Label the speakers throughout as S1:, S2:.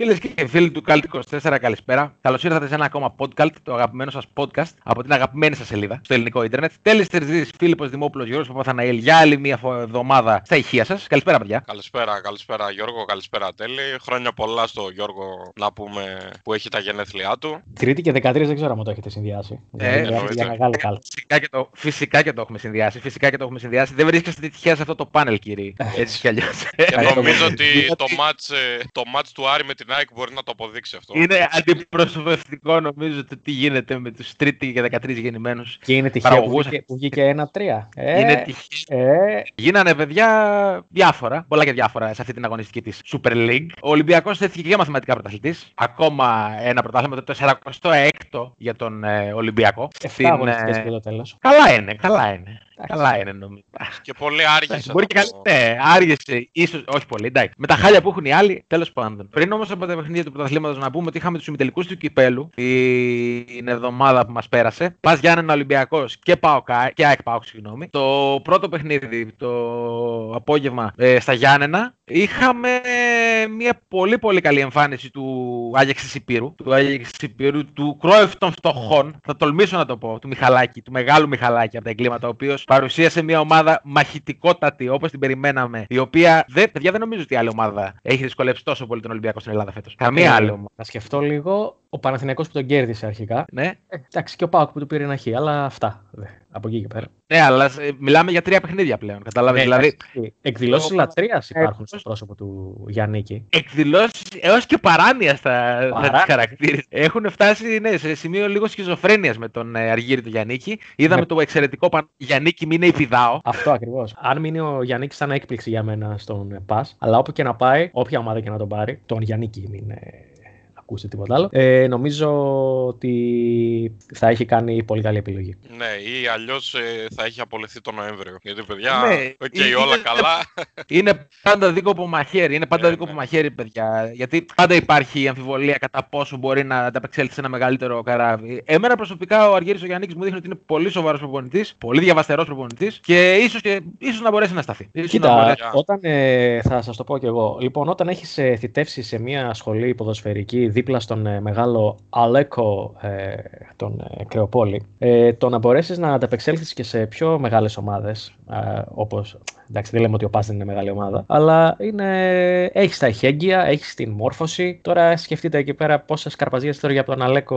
S1: Φίλε και φίλοι του Cult 24, καλησπέρα. Καλώς ήρθατε σε ένα ακόμα podcast, το αγαπημένο σας podcast από την αγαπημένη σας σελίδα στο ελληνικό Ιντερνετ. Τέλης της Φίλιππος Δημόπουλος Γιώργος Παπαθαναήλ για άλλη μια φο- εβδομάδα στα ηχεία σας. Καλησπέρα, παιδιά.
S2: Καλησπέρα, καλησπέρα Γιώργο, καλησπέρα Τέλη. Χρόνια πολλά στο Γιώργο να πούμε που έχει τα γενέθλιά του.
S3: Τρίτη και 13 δεν ξέρω αν το έχετε συνδυάσει.
S1: Ε,
S3: Δηλαδή,
S2: εννοείται.
S3: για μεγάλη κάλπη.
S1: Φυσικά και, το, φυσικά και το έχουμε συνδυάσει. Φυσικά και το έχουμε συνδυάσει. Δεν βρίσκεστε τυχαία σε αυτό το πάνελ, κύριοι. Έτσι κι αλλιώς.
S2: Και νομίζω
S3: το-
S2: ότι
S1: διότι-
S2: το match, ε, το match του Άρη με την ΑΕΚ μπορεί να το αποδείξει αυτό.
S1: Είναι αντιπροσωπευτικό νομίζω το τι γίνεται με τους τρίτη και 13 γεννημένους.
S3: Και είναι τυχαίο που
S1: Παραγωγούς.
S3: βγήκε, που βγήκε ένα-τρία. Ε,
S1: Είναι τυχαίο.
S3: ε,
S1: Γίνανε παιδιά διάφορα, πολλά και διάφορα σε αυτή την αγωνιστική της Super League. Ο Ολυμπιακός θέθηκε και μαθηματικά πρωταθλητής. Ακόμα ένα πρωτάθλημα, το 46ο για τον ε, Ολυμπιακό.
S3: 7
S1: Στην,
S3: αγωνιστικές
S1: ε,
S3: και το τέλος.
S1: Καλά είναι, καλά είναι. Καλά είναι νομίζω.
S2: Και πολύ άργησε.
S1: Μπορεί και
S2: να
S1: καλή.
S2: το-
S1: Ναι, άργησε, ίσως, όχι πολύ, εντάξει. Με τα χάλια που έχουν οι άλλοι, τέλος πάντων. Πριν όμως από τα παιχνίδια του πρωταθλήματος να πούμε ότι είχαμε τους ημιτελικούς του κυπέλου την εβδομάδα που μας πέρασε. Πας Γιάννενα Ολυμπιακός και πάω και ΑΕΚ πάω, συγγνώμη. Το πρώτο παιχνίδι, το απόγευμα ε, στα Γιάννενα, είχαμε μια πολύ πολύ καλή εμφάνιση του Άγιαξ της Υπήρου. Του Άγιαξ της Υπήρου, του Κρόεφ των φτωχών. Θα τολμήσω να το πω, του Μιχαλάκη, του μεγάλου Μιχαλάκη από τα εγκλήματα, ο οποίος παρουσίασε μια ομάδα μαχητικότατη όπως την περιμέναμε. Η οποία, δεν, παιδιά, δεν νομίζω ότι άλλη ομάδα έχει δυσκολεύσει τόσο πολύ τον Ολυμπιακό στην Ελλάδα φέτος. Καμία
S3: Ε,
S1: άλλη ομάδα.
S3: Να σκεφτώ λίγο. Ο Παναθηναϊκός που τον κέρδισε αρχικά.
S1: Ναι.
S3: Ε, εντάξει, και ο Πάοκ που του πήρε ένα χ. Αλλά αυτά. Δε, από εκεί και πέρα.
S1: ναι, αλλά ε, μιλάμε για τρία παιχνίδια πλέον. Κατάλαβε.
S3: Ε,
S1: δηλαδή,
S3: Εκδηλώσεις
S1: ο-
S3: λατρείας
S1: ε,
S3: υπάρχουν στο πρόσωπο του Γιάννικη.
S1: εκδηλώσεις έως και παράνοια θα, θα
S3: Παράνοια.
S1: τι χαρακτήριζε. Έχουν φτάσει ναι, σε σημείο λίγο σχιζοφρένειας με τον ε, Αργύρι του Γιάννικη. Είδαμε
S3: Ναι.
S1: το εξαιρετικό παν... Γιάννικη μην είναι υπηδάω.
S3: Αυτό ακριβώς. Αν μείνει ο Γιάννικης, θα είναι έκπληξη για μένα στον ε, Πας. Αλλά όπου και να πάει, όποια ομάδα και να τον πάρει, τον Γιάννικη μην ε, ακούσει τίποτα άλλο. Ε, νομίζω ότι θα έχει κάνει πολύ καλή επιλογή.
S2: Ναι, ή αλλιώς θα έχει απολυθεί τον Νοέμβριο. Γιατί παιδιά,
S1: Ναι,
S2: οκ,
S1: είναι-
S2: όλα
S1: είναι-
S2: καλά.
S1: Είναι πάντα δίκοπο μαχαίρι. Είναι πάντα
S2: Ναι,
S1: δίκοπο
S2: ναι.
S1: μαχαίρι, παιδιά. Γιατί πάντα υπάρχει η αμφιβολία κατά πόσο μπορεί να ανταπεξέλθει σε ένα μεγαλύτερο καράβι. Εμένα προσωπικά ο Αργύρης ο Γιαννίκης μου δείχνει ότι είναι πολύ σοβαρός προπονητής, πολύ διαβαστερός προπονητής και ίσως και ίσως να μπορέσει να σταθεί. Ίσως να
S3: Κοίτα,
S1: μπορέσει.
S3: όταν, ε, θα σας το πω κι εγώ. Λοιπόν, όταν έχεις ε, θητεύσει σε μια σχολή ποδοσφαιρική δίπλα στον ε, μεγάλο Αλέκο ε, τον ε, Κρεοπόλη, ε, το να μπορέσεις να ανταπεξέλθεις και σε πιο μεγάλες ομάδες, ε, όπως, εντάξει δεν λέμε ότι ο Πας δεν είναι μεγάλη ομάδα, αλλά είναι, έχεις τα εχέγγυα, έχεις την μόρφωση. Τώρα σκεφτείτε εκεί πέρα πόσες καρπαζίες τώρα για τον Αλέκο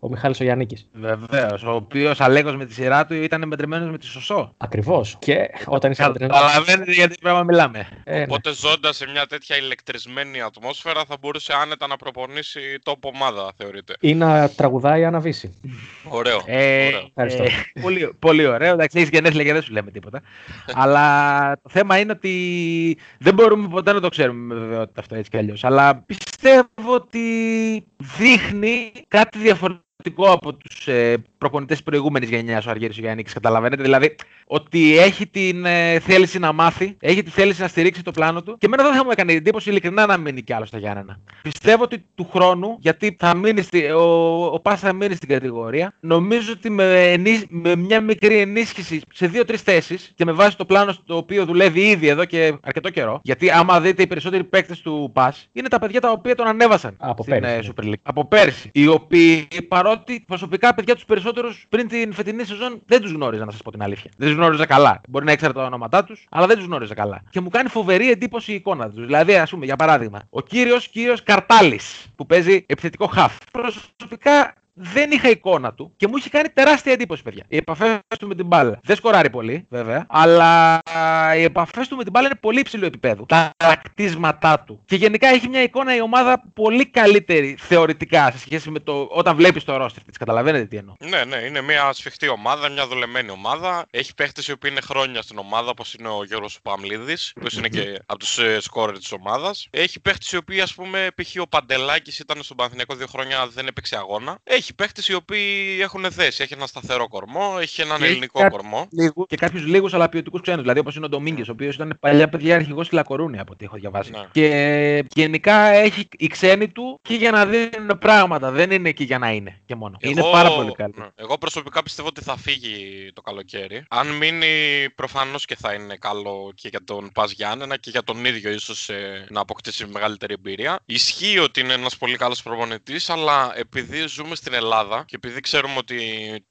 S3: ο Μιχάλης ο Γιάννικης.
S1: Βεβαίως. Ο οποίος Αλέκος με τη σειρά του ήταν μετρημένο με τη Σωσό.
S3: Ακριβώς. Και όταν είσαι μετρημένος-
S1: Καταλαβαίνετε για τι πράγμα μιλάμε.
S3: Ε, ναι.
S2: Οπότε ζώντας σε μια τέτοια ηλεκτρισμένη ατμόσφαιρα θα μπορούσε άνετα να προπονήσει τόπο ομάδα, θεωρείται.
S3: Ή να τραγουδάει αναβήσει.
S2: Ωραίο.
S1: Ε,
S2: ωραίο.
S3: Ευχαριστώ.
S1: ε, πολύ, πολύ ωραίο. Εντάξει, έχεις γενέθλια και δεν σου λέμε τίποτα. Αλλά το θέμα είναι ότι δεν μπορούμε ποτέ να το ξέρουμε με βεβαιότητα αυτό έτσι κι αλλιώς. Αλλά πιστεύω ότι δείχνει κάτι διαφορετικό από τους ε, προπονητές τη προηγούμενης γενιάς ο Αργύρης ο Γιάννης. Καταλαβαίνετε; Δηλαδή ότι έχει την ε, θέληση να μάθει, έχει τη θέληση να στηρίξει το πλάνο του. Και εμένα δεν θα μου έκανε εντύπωση ειλικρινά να μείνει κι άλλο στα Γιάννενα. Πιστεύω ότι του χρόνου, γιατί θα μείνει στη, ο, ο Πας θα μείνει στην κατηγορία, νομίζω ότι με, ενίσ- με μια μικρή ενίσχυση σε δύο-τρεις θέσεις και με βάση το πλάνο στο οποίο δουλεύει ήδη εδώ και αρκετό καιρό. Γιατί άμα δείτε οι περισσότεροι παίκτες του Πας είναι τα παιδιά τα οποία τον ανέβασαν
S3: Από
S1: στην
S3: πέρυσι,
S1: ε,
S3: ναι.
S1: Super League. Από πέρσι. Οι οποίοι παρότι προσωπικά παιδιά τους περισσότερους πριν την φετινή σεζόν δεν τους γνώριζα, να σας πω την αλήθεια. Δεν τους γνώριζα καλά. Μπορεί να ήξερα τα ονόματά τους, αλλά δεν τους γνώριζα καλά. Και μου κάνει φοβερή εντύπωση η εικόνα τους. Δηλαδή, ας πούμε, για παράδειγμα, ο κύριος κύριος Καρτάλης που παίζει επιθετικό χαφ. Προσωπικά δεν είχα εικόνα του και μου είχε κάνει τεράστια εντύπωση, παιδιά. Οι επαφές του με την μπάλα. Δεν σκοράρει πολύ, βέβαια, αλλά οι επαφές του με την μπάλα είναι πολύ υψηλού επίπεδου. Τα κτίσματά του. Και γενικά έχει μια εικόνα η ομάδα πολύ καλύτερη θεωρητικά σε σχέση με το όταν βλέπεις το ρόστερ της. Καταλαβαίνετε τι εννοώ.
S2: Ναι, ναι, είναι μια σφιχτή ομάδα, μια δουλεμένη ομάδα. Έχει παίχτες οι οποίοι είναι χρόνια στην ομάδα, όπως είναι ο Γιώργος Παμλίδη, που είναι και από τους ε, σκόρερ της ομάδας. Έχει παίχτες οι οποίοι, ας πούμε, π.χ. ο Παντελάκης ήταν στον Παναθηναϊκό δύο χρόνια, δεν έπαιξε αγώνα. Έχει έχει παίχτες οι οποίοι έχουν θέση. Έχει ένα σταθερό κορμό, έχει έναν
S1: Και έχει
S2: ελληνικό
S1: κάτι-
S2: κορμό.
S1: Λίγου, και κάποιους λίγους αλλά ποιοτικούς ξένους. Δηλαδή όπως είναι ο Ντομίνγκες, ο οποίος ήταν παλιά παιδιά αρχηγός στη Λακορούνη από ό,τι έχω διαβάσει.
S2: Ναι.
S1: Και γενικά έχει οι ξένοι του και για να δίνουν πράγματα. Δεν είναι και για να είναι και μόνο. Είναι
S2: Εγώ-
S1: πάρα πολύ καλό.
S2: ναι. Εγώ προσωπικά πιστεύω ότι θα φύγει το καλοκαίρι. Αν μείνει, προφανώς και θα είναι καλό και για τον Πας Γιάννενα και για τον ίδιο ίσως να αποκτήσει μεγαλύτερη εμπειρία. Ισχύει ότι είναι ένας πολύ καλός προπονητής, αλλά επειδή ζούμε στην Ελλάδα και επειδή ξέρουμε ότι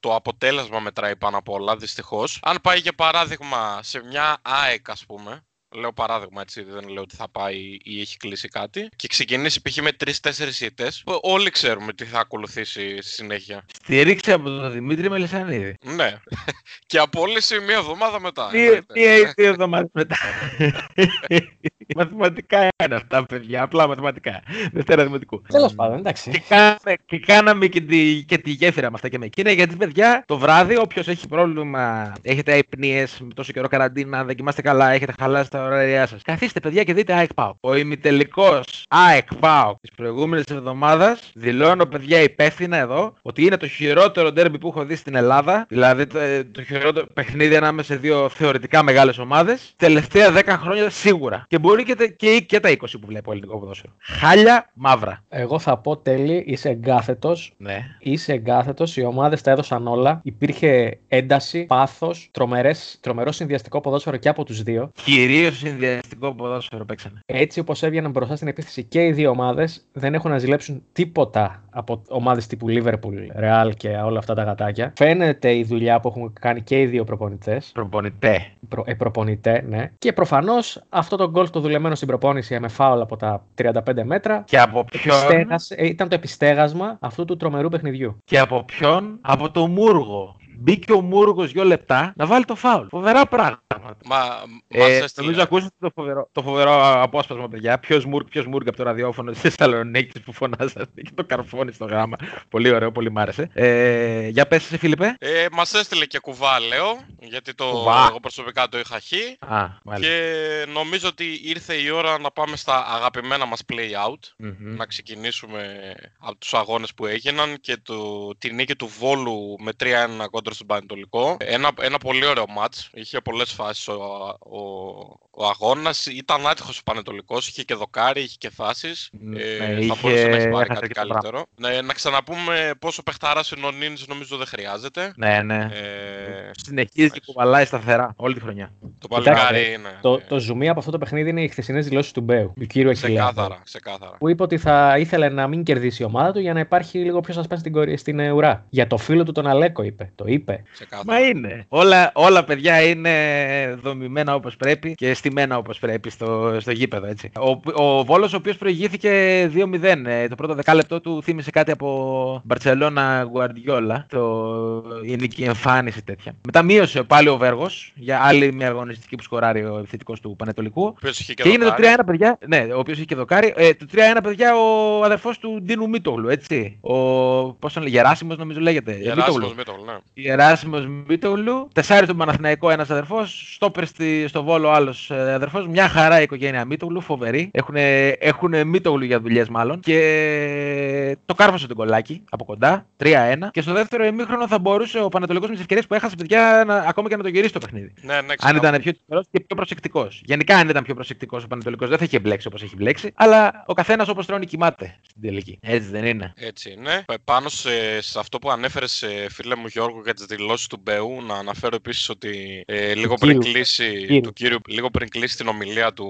S2: το αποτέλεσμα μετράει πάνω απ' όλα, δυστυχώς, αν πάει για παράδειγμα σε μια ΑΕΚ, ας πούμε, Λέω παράδειγμα έτσι, δεν λέω ότι θα πάει ή έχει κλείσει κάτι. Και ξεκινήσει π.χ. με 3-4 ητέ. Όλοι ξέρουμε τι θα ακολουθήσει στη συνέχεια.
S1: Στηρίξε από τον Δημήτρη Μελισανίδη.
S2: Ναι. και απόλυση μία εβδομάδα μετά.
S1: Μία
S2: εννοείται.
S1: μία ή δύο εβδομάδες μετά. μαθηματικά είναι αυτά, παιδιά. Απλά μαθηματικά. Δευτέρα δημοτικού.
S3: Τέλος πάντων, εντάξει.
S1: Και κάναμε, και κάναμε και, τη, και τη γέφυρα με αυτά και με εκείνα. Γιατί, παιδιά, το βράδυ, όποιος έχει πρόβλημα, έχετε αϊπνίε με τόσο καιρό καραντίνα, δεν κοιμάστε καλά, έχετε χαλάσει τα ωραία σας. Καθίστε, παιδιά, και δείτε ΑΕΚ ΠΑΟΚ. Ο ημιτελικός ΑΕΚ ΠΑΟΚ της προηγούμενης εβδομάδας δηλώνω, παιδιά, υπεύθυνα εδώ ότι είναι το χειρότερο ντέρμπι που έχω δει στην Ελλάδα. Δηλαδή, το, το χειρότερο παιχνίδι ανάμεσα σε δύο θεωρητικά μεγάλες ομάδες. Τελευταία 10 χρόνια σίγουρα. Και μπορεί και, τα- και, και τα 20 που βλέπω ελληνικό ποδόσφαιρο. Χάλια μαύρα.
S3: Εγώ θα πω τέλει, είσαι εγκάθετος.
S1: Ναι.
S3: Είσαι εγκάθετος, οι ομάδες τα έδωσαν όλα. Υπήρχε ένταση, πάθος, τρομερό συνδυαστικό ποδόσφαιρο και από τους δύο.
S1: Κυρίως συνδυαστικό ποδόσφαιρο παίξανε.
S3: Έτσι όπως έβγαιναν μπροστά στην επίθεση και οι δύο ομάδες, δεν έχουν να ζηλέψουν τίποτα από ομάδες τύπου Liverpool, Real και όλα αυτά τα γατάκια. Φαίνεται η δουλειά που έχουν κάνει και οι δύο προπονητές.
S1: Προπονητέ.
S3: Προ, ε, προπονητέ, ναι. Και προφανώς αυτό το γκολ το δουλεμένο στην προπόνηση με φάουλ από τα 35 μέτρα
S1: Και από ποιον;
S3: επιστέγασε- ε, ήταν το επιστέγασμα αυτού του τρομερού παιχνιδιού.
S1: Και από ποιον; Από το Μούργο. Μπήκε ο Μούργος δύο λεπτά να βάλει το φάουλ. Φοβερά πράγματα.
S2: Μα μας
S1: Ε,
S2: έστειλε.
S1: νομίζω ακούσατε το φοβερό, το φοβερό απόσπασμα, παιδιά. Ποιος Μούργκ, ποιος Μούργκ από το ραδιόφωνο της Θεσσαλονίκης που φωνάζατε και το καρφώνει στο γράμμα. πολύ ωραίο, πολύ μ' άρεσε. Ε, για πες εσύ, Φίλιππε.
S2: Ε, μας έστειλε και κουβά, λέω, γιατί το,
S1: Κουβά.
S2: εγώ προσωπικά το είχα χ.
S1: Α, μάλιστα.
S2: Και νομίζω ότι ήρθε η ώρα να πάμε στα αγαπημένα μας play out.
S1: Μμμ.
S2: Να ξεκινήσουμε από τους αγώνες που έγιναν και το, τη νίκη του Βόλου με 3-1 κόντρα στον Πανετολικό. Ένα, ένα πολύ ωραίο μάτς. Είχε πολλές φάσεις ο, ο, ο αγώνας. Ήταν άτυχος ο Πανετολικός. Είχε και δοκάρι, είχε και φάσεις.
S1: Ναι,
S2: ε, θα
S1: είχε-
S2: μπορούσε να έχει πάρει
S1: έχασε
S2: κάτι
S1: και το
S2: καλύτερο. Ναι, να ξαναπούμε πόσο παιχταράς είναι ο Νίνης νομίζω δεν χρειάζεται.
S1: Ναι, ναι.
S2: Ε,
S1: Συνεχίζει και κουβαλάει σταθερά όλη τη χρονιά.
S2: το
S3: Κοιτάξτε,
S2: παλικάρι είναι.
S3: Το,
S2: ναι.
S3: το ζουμί από αυτό το παιχνίδι είναι οι χθεσινές δηλώσεις του Μπέου, του κύριου Αχιλέα.
S2: Ξεκάθαρα, ξεκάθαρα.
S3: Που είπε ότι θα ήθελε να μην κερδίσει η ομάδα του για να υπάρχει λίγο πιο σασπένς στην, κορυ- στην ε, ουρά. Για το φίλο του τον Αλέκο είπε. Το είπε.
S2: ξεκάθαρα.
S1: Μα είναι. Όλα, όλα παιδιά είναι δομημένα όπως πρέπει και στημένα όπως πρέπει στο, στο γήπεδο. Έτσι. Ο, ο Βόλος ο οποίος προηγήθηκε 2-0. ε, Το πρώτο δεκάλεπτο του θύμισε κάτι από Μπαρτσελώνα Γουαρδιόλα. Το η νική εμφάνιση τέτοια. Μετά μείωσε πάλι ο Βέργος για άλλη μια αγωνιστική που σκοράρει ο επιθετικός του Πανετολικού.
S2: Ο οποίος είχε και
S1: Και έγινε το
S2: δοκάρι.
S1: 3-1, παιδιά. Ναι, ο οποίος είχε και δοκάρι. Ε, το 3-1, παιδιά, ο αδερφός του Ντίνου Μίτογλου, έτσι. Ο. Πώς τον λέει, Γεράσιμος, νομίζω λέγεται. Ε,
S2: Γεράσιμος
S1: Μίτογλου.
S2: Μίτογλου, ναι.
S1: Γεράσιμος Μίτογλου. Τεσσάρι στον Παναθηναϊκό, ένας αδερφός. Στόπερ στη, στο βόλο, άλλος αδερφός. Μια χαρά η οικογένεια Μίτογλου, φοβερή. Έχουν, έχουν Μίτογλου για δουλειές, μάλλον. Και το κάρφωσε τον κολλάκι από κοντά. 3-1. Και στο δεύτερο ημίχρονο θα μπορούσε ο Πανατολικός με τις ευκαιρίες που έχασε, παιδιά, να, ακόμα και να το γυρίσει το παιχνίδι.
S2: Ναι, ναι,
S1: Αν
S2: ξεκάθαρα.
S1: ήταν πιο τυχερό και πιο προσεκτικός. Γενικά, αν ήταν πιο προσεκτικός ο Πανατολικός, δεν θα είχε μπλέξει όπως έχει μπλέξει. Αλλά ο καθένας όπως τρώνει κοιμάται στην τελική. Έτσι δεν είναι.
S2: Έτσι είναι. Π- Πάνω σε, σε αυτό που ανέφερες, φίλε μου Γιώργο, για τις δηλώσεις του Μπεού, να αναφέρω επίσης ότι ε, λίγο, πριν
S3: κύριου.
S2: κλείσει,
S3: Κύριου.
S2: του κύριου, λίγο πριν κλείσει την ομιλία του,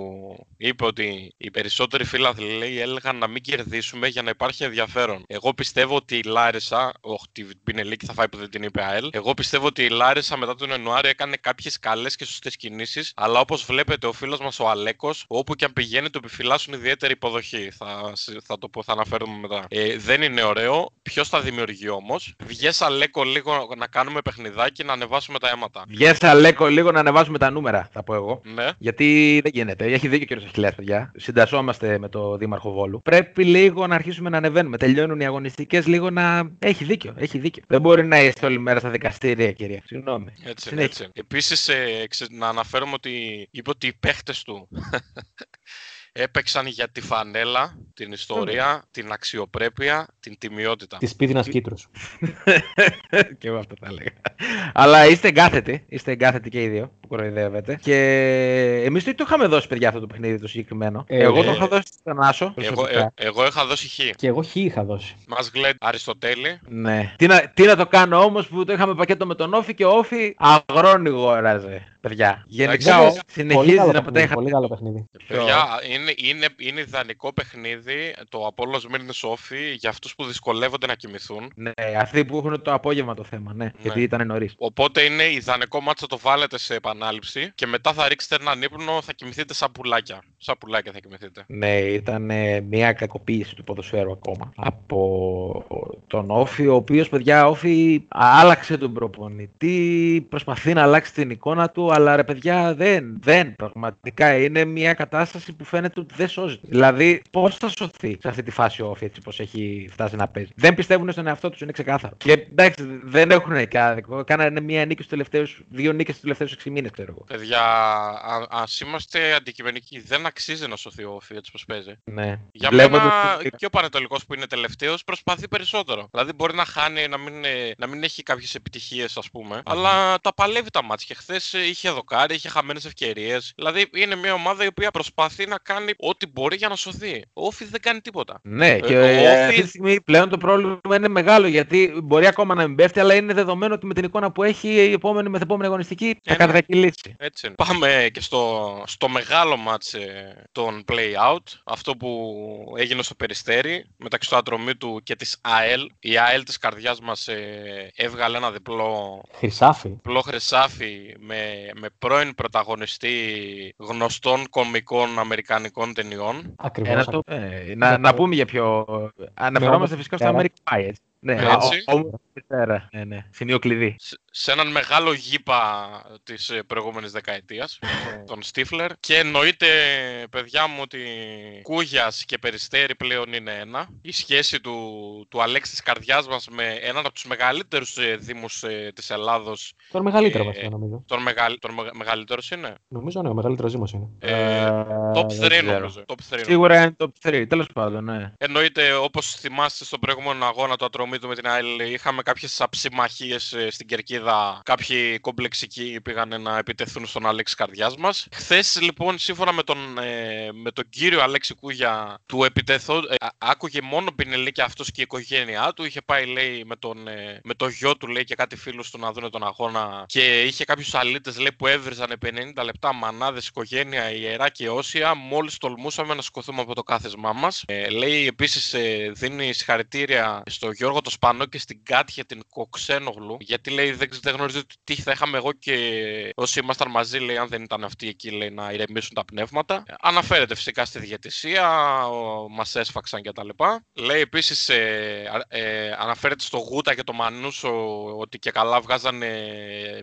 S2: είπε ότι οι περισσότεροι φίλαθλοι λέει, έλεγαν να μην κερδίσουμε για να υπάρχει ενδιαφέρον. Εγώ πιστεύω ότι η Λάρισα, όχι την Πινελίκη θα φάει που δεν την είπε ΑΕΛ, εγώ πιστεύω ότι η Λάρισα μετά τον Ιανουάριο έκανε κάποιες καλές και σωστές κινήσεις, αλλά όπως βλέπετε ο φίλος μας ο Αλέκος, όπου και αν πηγαίνει, του επιφυλάσσουν ιδιαίτερη υποδοχή. Θα, θα το πω, θα αναφέρουμε μετά. Ε, δεν είναι ωραίο. Ποιος θα δημιουργεί όμως; Βγες Αλέκο λίγο να κάνουμε παιχνιδάκι να ανεβάσουμε τα αίματα.
S1: Βγες Αλέκο λίγο να ανεβάσουμε τα νούμερα, θα πω εγώ.
S2: Ναι.
S1: Γιατί δεν γίνεται. Έχει δίκιο ο κ. Αχιλέα, παιδιά. Συντασσόμαστε με το Δήμαρχο Βόλου. Πρέπει λίγο να αρχίσουμε να ανεβαίνουμε. Τελειώνουν οι αγωνιστικές, λίγο να. Έχει δίκιο. Έχει δίκιο. Δεν μπορεί να είστε όλη μέρα στα δικαστήρια, κυρία. Συγγνώμη.
S2: Έτσι,
S1: Συνέχισε.
S2: έτσι. Επίσης, ε, ξε- να αναφέρουμε ότι είπε ότι οι παίχτες του έπαιξαν για τη φανέλα, την ιστορία, την αξιοπρέπεια, την τιμιότητα.
S3: Της πίδηνα κίτρου.
S1: και εγώ αυτό θα έλεγα. Αλλά είστε εγκάθετοι. Είστε εγκάθετοι και οι δύο που κοροϊδεύετε. Και εμείς το είχαμε δώσει, παιδιά, αυτό το παιχνίδι το συγκεκριμένο;
S3: Ε,
S1: εγώ το
S2: ε,
S1: είχα δώσει στον Άσο.
S2: Εγώ,
S1: προσωπικά.
S2: ε, εγώ είχα δώσει χ.
S3: Και εγώ χ είχα δώσει.
S2: Μας γλέντ Αριστοτέλη.
S1: Ναι. Τι να, τι να το κάνω όμως που το είχαμε πακέτο με τον Όφη και ο Όφη αγρόνι γόραζε. Παιδιά. Γενικά
S2: Εντάξει,
S1: ο,
S3: Πολύ
S1: συνεχίζει
S3: καλό
S1: να
S3: παιχνίδι.
S1: αποτέχει.
S3: Πολύ καλό παιχνίδι.
S2: Παιδιά, είναι, είναι, είναι ιδανικό παιχνίδι το Απόλλως Μύρνης Όφη για αυτούς που δυσκολεύονται να κοιμηθούν.
S1: Ναι, αυτοί που έχουν το απόγευμα το θέμα, ναι. Γιατί ήταν νωρίς.
S2: Οπότε είναι ιδανικό μάτσο το βάλετε σε επανάληψη και μετά θα ρίξετε έναν ύπνο, θα κοιμηθείτε σαν πουλάκια. Σαν πουλάκια θα κοιμηθείτε.
S1: Ναι, ήταν ε, μια κακοποίηση του ποδοσφαίρου ακόμα από τον Όφη, ο οποίος, παιδιά, Όφη άλλαξε τον προπονητή, προσπαθεί να αλλάξει την εικόνα του, αλλά ρε παιδιά δεν, δεν, πραγματικά είναι μια κατάσταση που φαίνεται ότι δεν σώζεται. Δηλαδή, πώς θα σωθεί σε αυτή τη φάση ο Όφη έτσι πως έχει φτάσει να παίζει. Δεν πιστεύουν στον εαυτό τους, είναι ξεκάθαρο. Και εντάξει, δεν έχουν και άδικο, κάνανε μια νίκη στους τελευταίους, δύο νίκες στους τελευταίους 6 μήνες, ξέρω εγώ.
S2: Παιδιά, α ας είμαστε αντικειμενικοί, δεν αξίζει να σωθεί ο Όφη έτσι πως παίζει.
S1: Ναι.
S2: Για
S1: Βλέποντας
S2: μένα
S1: το-
S2: και ο Πανετολικό που είναι τελευταίος προσπαθεί περισσότερο. Δηλαδή μπορεί να χάνει, να μην, ε, να μην έχει κάποιες επιτυχίες, ας πούμε. Αλλά τα παλεύει τα μάτια. Και χθες είχε δοκάρι, είχε χαμένες ευκαιρίες. Δηλαδή είναι μια ομάδα η οποία προσπαθεί να κάνει ό,τι μπορεί για να σωθεί. Ο Όφη δεν κάνει τίποτα.
S1: Ναι, και
S2: ο
S1: ε,
S2: Όφη-
S1: αυτή τη στιγμή πλέον το πρόβλημα είναι μεγάλο γιατί μπορεί ακόμα να μην πέφτει, αλλά είναι δεδομένο ότι με την εικόνα που έχει η επόμενη μεθεπόμενη αγωνιστική θα
S2: ναι.
S1: κατρακυλήσει.
S2: Έτσι είναι. Πάμε και στο, στο μεγάλο μάτς ε, των play-out. Αυτό που έγινε στο Περιστέρι μεταξύ του Ατρομήτου και της ΑΕΛ. Η ΑΕΛ της καρδιάς μας ε, έβγαλε ένα διπλό
S3: Χρυσάφι.
S2: Διπλό χρυσάφι με, με πρώην πρωταγωνιστή γνωστών κομικών αμερικανικών ταινιών.
S3: Ακριβώς.
S1: Ε, να, το- ε, να, να πούμε για ποιο. Αναφερόμαστε φυσικά στο
S3: Μητέρα.
S1: American Pie, έτσι. Ναι,
S2: Έτσι.
S1: ο- ο- μητέρα. Ναι, ναι. Σημείο κλειδί.
S2: σε- σε έναν μεγάλο γήπα της ε, προηγούμενης δεκαετίας, τον Στίφλερ. Και εννοείται, παιδιά μου, ότι Κούγιας και Περιστέρι πλέον είναι ένα. Η σχέση του, του Αλέξη της καρδιάς μας με έναν από τους μεγαλύτερους ε, δήμους ε, της Ελλάδος,
S3: Τον μεγαλύτερο
S2: Ε,
S3: βασικά νομίζω.
S2: τον, μεγαλ, τον μεγα- μεγαλύτερος είναι.
S3: Νομίζω ναι, ο μεγαλύτερος Δήμος είναι.
S2: Ε, top 3
S1: δεν ξέρω.
S2: νομίζω. Top 3 νομίζω.
S1: Σίγουρα είναι top 3. Τέλος πάντων, ναι.
S2: Εννοείται, όπως θυμάστε στον προηγούμενο αγώνα του Ατρομήτου με την ΑΕΛ, είχαμε κάποιες αψημαχίες στην κερκίδα. Κάποιοι κομπλεξικοί πήγαν να επιτεθούν στον Αλέξη Καρδιάς μας. Χθες, λοιπόν, σύμφωνα με τον, ε, με τον κύριο Αλέξη Κούγια, του επιτεθώ, ε, α- άκουγε μόνο πινελί και αυτός και η οικογένειά του. Είχε πάει, λέει, με τον, ε, με το γιο του, λέει, και κάτι φίλους του να δουν τον αγώνα. Και είχε κάποιους αλήτες, λέει, που έβριζαν 50 λεπτά μανάδες, οικογένεια, ιερά και όσια. Μόλις τολμούσαμε να σηκωθούμε από το κάθεσμά μας. Ε, λέει επίσης, ε, δίνει συγχαρητήρια στο Γιώργο το Σπανό και στην Κάτια την Κοξένογλου. Γιατί λέει, δεν, δεν γνωρίζω τι θα είχαμε εγώ και όσοι ήμασταν μαζί, λέει, αν δεν ήταν αυτοί εκεί, λέει, να ηρεμήσουν τα πνεύματα. Ε, αναφέρεται φυσικά στη διαιτησία, μας έσφαξαν κτλ. Λέει επίσης, ε, α- ε, αναφέρεται στο Γούτα και το Μανούσο ότι και καλά βγάζανε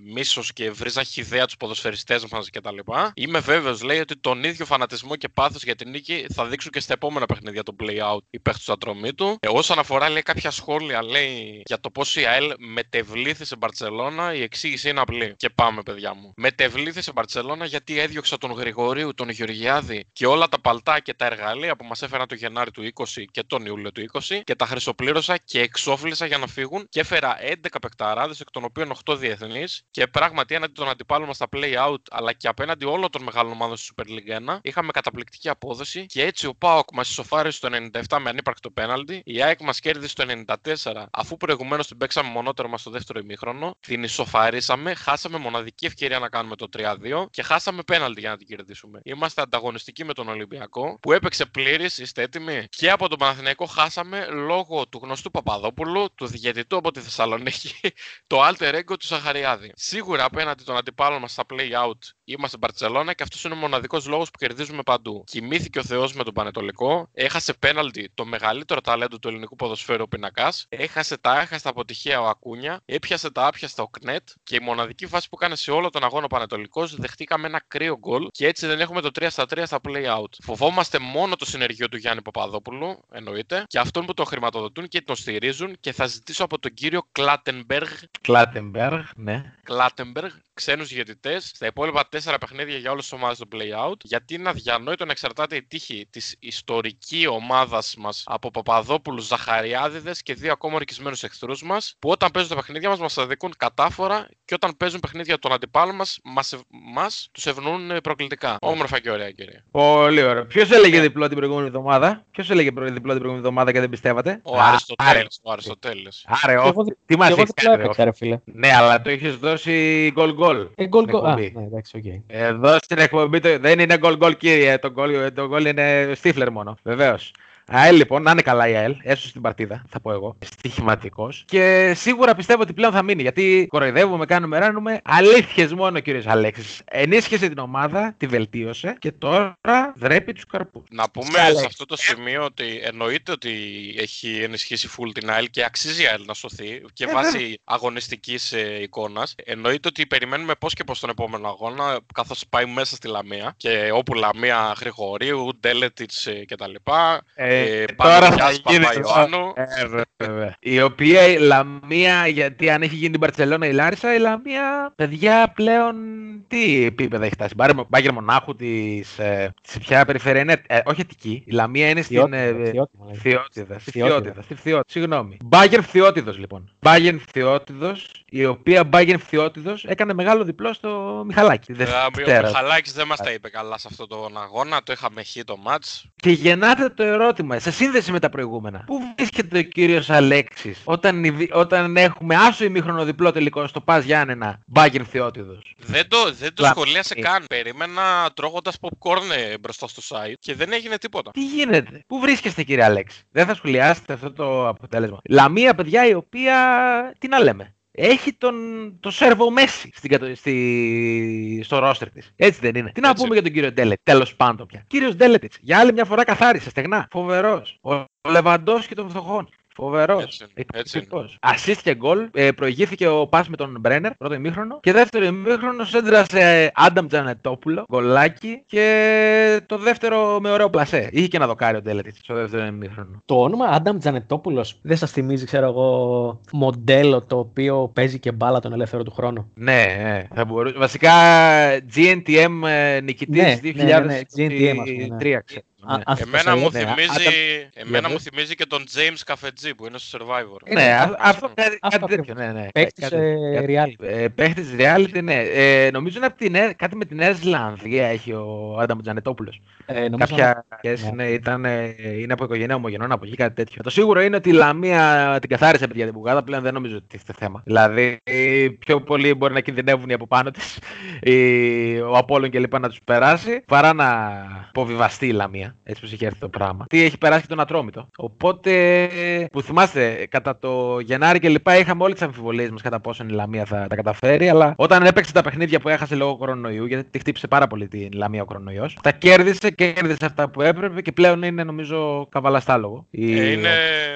S2: μίσος και βρίζαν χιδέα τους ποδοσφαιριστές μας κτλ. Είμαι βέβαιος, λέει, ότι τον ίδιο φανατισμό και πάθος για την νίκη θα δείξουν και στα επόμενα παιχνίδια του play-out οι παίχτες του Ατρομήτου. Ε, όσον αφορά, λέει, κάποια σχόλια, λέει, για το πώς η ΑΕΛ μετεβλήθη σε Μπαρσελόνα, η εξήγηση είναι απλή. Και πάμε, παιδιά μου. Μετεβλήθη σε Μπαρσελόνα γιατί έδιωξα τον Γρηγορίου, τον Γεωργιάδη και όλα τα παλτά και τα εργαλεία που μας έφεραν το Γενάρη του 20 και τον Ιούλιο του 20 και τα χρυσοπλήρωσα και εξόφλησα για να φύγουν και έφερα 11 παικταράδες, εκ των οποίων 8 διεθνείς και πράγματι έναντι των αντιπάλων μας στα play out αλλά και απέναντι όλων των μεγάλων ομάδων στη Super League 1 είχαμε καταπληκτική απόδοση και έτσι ο Πάοκ μας ισοφάρισε στο 97 με ανύπαρκτο πέναλτι, η ΑΕΚ μας κέρδισε στο 94 αφού προηγουμένως την παίξαμε μονότερο μας στο δεύτερο ημίχρονο, την ισοφαρίσαμε, χάσαμε μοναδική ευκαιρία να κάνουμε το 3-2 και χάσαμε πέναλτι για να την κερδίσουμε. Είμαστε ανταγωνιστικοί με τον Ολυμπιακό που έπαιξε πλήρης, είστε έτοιμοι; Και από τον Παναθηναϊκό χάσαμε λόγω του γνωστού Παπαδόπουλου, του διαιτητού από τη Θεσσαλονίκη, το alter ego του Σαχαριάδη. Σίγουρα απέναντι των αντιπάλων μας στα play out είμαστε Μπαρσελόνα και αυτός είναι ο μοναδικός λόγος που κερδίζουμε παντού. Κοιμήθηκε ο Θεός με τον Πανετολικό, έχασε πέναλτι το μεγαλύτερο ταλέντο του ελληνικού ποδοσφαίρου ο Πινακάς έχασε τα έχαστα αποτυχία ο Ακούνια, έπιασε τα άπιαστα ο Κνέτ και η μοναδική φάση που έκανε σε όλο τον αγώνα ο Πανετολικός δεχτήκαμε ένα κρύο γκολ και έτσι δεν έχουμε το 3 στα 3 στα play out. Φοβόμαστε μόνο το συνεργείο του Γιάννη Παπαδόπουλου, εννοείται, και αυτόν που τον χρηματοδοτούν και τον στηρίζουν και θα ζητήσω από τον κύριο Κλάτενμπεργκ
S1: Κλάτεμπεργκ, ναι.
S2: Κλάτεμπεργκ, ξένους διαιτητέ στα υπόλοιπα τέσσερα παιχνίδια για όλες τις ομάδες του play-out, γιατί είναι αδιανόητο να εξαρτάται η τύχη της ιστορική ομάδας μας από Παπαδόπουλου, Ζαχαριάδηδες και δύο ακόμα ορκισμένου εχθρού μας, που όταν παίζουν τα παιχνίδια μας μας αδικούν κατάφορα και όταν παίζουν παιχνίδια των αντιπάλων μας, μας, τους ευνοούν ε, προκλητικά. Όμορφα και ωραία, κύριε.
S1: Πολύ ωραίο. Ποιος έλεγε διπλό την προηγούμενη εβδομάδα; Ποιος έλεγε προ- διπλό την προηγούμενη εβδομάδα και δεν πιστεύατε;
S2: Ο
S1: Α,
S2: Αριστοτέλης.
S1: άρε.
S2: Ο Αριστοτέλης.
S1: Άρε,
S3: Και
S1: όχι.
S3: εγώ, δι-
S1: Τι μας
S3: και εγώ
S1: έχεις
S3: διπλό
S1: κάνει.
S3: έπαιξα, ρε φίλε.
S1: Ναι, αλλά το είχε δώσει γκολ γκολ.
S3: Ε, γκολ γκολ. Α,
S1: εκπομπή.
S3: ναι, εντάξει, οκ.
S1: Εδώ στην εκπομπή το... δεν είναι γκολ γκολ κύριε. Το γκολ, το γκολ είναι στίφλερ μόνο. Βεβαίως. ΑΕΛ λοιπόν, να είναι καλά η ΑΕΛ, έσω στην παρτίδα, θα πω εγώ. Στοιχηματικός. Και σίγουρα πιστεύω ότι πλέον θα μείνει. Γιατί κοροϊδεύουμε, κάνουμε, ράνουμε. Αλήθειες μόνο, κύριος Αλέξης. Ενίσχυσε την ομάδα, τη βελτίωσε και τώρα δρέπει τους καρπούς.
S2: Να πούμε
S1: Άλεξ.
S2: σε αυτό το σημείο ότι εννοείται ότι έχει ενισχύσει full την ΑΕΛ και αξίζει η ΑΕΛ να σωθεί και
S1: Ε,
S2: βάσει αγωνιστικής ε, εικόνας. Εννοείται ότι περιμένουμε πώς και πώς τον επόμενο αγώνα, καθώς πάει μέσα στη Λαμία και όπου Λαμία Γρηγορίου, Ντέλετιτς κτλ. Ε, Παναγιάς Παπαϊωάννου.
S1: Ε, βέβαια. Η οποία η Λαμία, γιατί αν έχει γίνει την Παρσελόνα η Λάρισα, η Λαμία, παιδιά πλέον τι επίπεδα έχει φτάσει. Μπάρε Μπάγκερ Μονάχου της. Ε, σε ποια περιφέρεια είναι. Ε, όχι Αττική. Η Λαμία είναι στην.
S3: Φθιώτιδα,
S1: Ε,
S3: φθιώτιδα, λέγεται.
S1: Φθιώτιδα. Στη
S3: Φθιώτιδα.
S1: Φθιώτιδα. Στη Φθιώτιδα. Συγγνώμη. Μπάγκερ Φθιώτιδο λοιπόν. Μπάγκερ Φθιώτιδο, η οποία Μπάγκερ Φθιώτιδο έκανε μεγάλο διπλό στο Μιχαλάκι. Τη
S2: Ε, Ο
S1: Δευτέρας.
S2: Μιχαλάκης δεν μας τα είπε καλά σε αυτόν τον αγώνα, το είχαμε χει το μάτς.
S1: Και γεννάται το ερώτημα, σε σύνδεση με τα προηγούμενα. Πού βρίσκεται ο κύριος Αλέξης όταν, η δι- όταν έχουμε άσο ημίχρονο διπλό τελικό στο Πας Γιάννενα, Μπάγκερ Θεότιδος;
S2: Δεν το, δεν το
S1: Λα-
S2: σχολίασε καν. Περίμενα τρώγοντας popcorn ε, μπροστά στο site και δεν έγινε τίποτα.
S1: Τι γίνεται, πού βρίσκεστε κύριε Αλέξη; Δεν θα σχολιάσετε αυτό το αποτέλεσμα. Λαμία, παιδιά, η οποία. Τι να λέμε; Έχει τον, το Σέρβο Μέση στην, κατο- στη, στο ρόστερ της. Έτσι δεν είναι. Τι να
S2: Έτσι.
S1: πούμε για τον κύριο Ντέλετ, τέλος πάντων πια. Κύριος Ντέλετ, για άλλη μια φορά καθάρισε στεγνά. Φοβερός. Ο Λεβαντόσκι των φτωχών. Φοβερός.
S2: Έτσι είναι, έτσι είναι.
S1: Assist και γκολ. Ε, προηγήθηκε ο πα με τον Μπρένερ, πρώτο ημίχρονο. Και δεύτερο ημίχρονο σέντρασε Άνταμ Τζανετόπουλο, γκολάκι. Και το δεύτερο με ωραίο πλασέ. Είχε και ένα δοκάρι ο Ντέλετ στο δεύτερο ημίχρονο.
S3: Το όνομα Άνταμ Τζανετόπουλος δεν σας θυμίζει, ξέρω εγώ, μοντέλο το οποίο παίζει και μπάλα τον ελεύθερο του χρόνο.
S1: Ναι, ναι, θα μπορούσε. Βασικά GNTM ε, νικητής
S3: Ναι, ναι, ναι, ναι,
S1: 2023,
S3: GNTM, ας πούμε, ναι.
S1: Ξέρω.
S3: Α-
S1: ναι.
S3: αν
S2: Εμένα
S3: σας
S2: μου,
S3: έλεγα-
S2: θυμίζει, εμένα
S1: Για
S2: μου
S1: πες.
S2: θυμίζει και τον James Καφετζή που είναι στο Survivor.
S3: Ε,
S1: Ναι,
S3: ναι,
S1: α-
S3: αυτό-
S1: αυτό κάτι,
S3: αυτό
S1: κάτι τέτοιο. Ναι, ναι.
S3: Παίκτης,
S1: Κάτι-
S3: ε,
S1: κάτι-
S3: reality.
S1: Ε, παίχτης reality, ναι. Ε, νομίζω είναι από την, Νέα- κάτι με τη Νέα Ζηλανδία έχει ο Άνταμ Τζανετόπουλος.
S3: Ε, νομίζω
S1: Κάποια σχέση,
S3: ναι.
S1: ναι, ήταν, ε, είναι από οικογένεια ομογενών από εκεί, κάτι τέτοιο. Το σίγουρο είναι ότι η Λαμία την καθάρισε παιδιά την Μπουγάδα, πλέον δεν νομίζω ότι τίθεται θέμα. Δηλαδή, πιο πολύ μπορεί να κινδυνεύουν οι από πάνω της, ο Απόλλων και λοιπά να τους περάσει, παρά να αποβιβαστεί η Λαμία, έτσι που είχε έρθει το πράγμα. Τι έχει περάσει και τον Ατρόμητο. Οπότε, που θυμάστε, κατά το Γενάρη και λοιπά είχαμε όλες τις αμφιβολίες μας κατά πόσον η Λαμία θα τα καταφέρει, αλλά όταν έπαιξε τα παιχνίδια που έχασε λόγω κορονοϊού, γιατί τη χτύπησε πάρα πολύ την Λαμία ο κορονοϊός, τα κέρδισε, κέρδισε αυτά που έπρεπε και πλέον είναι νομίζω καβαλαστάλογο. Η-
S2: Ε, είναι,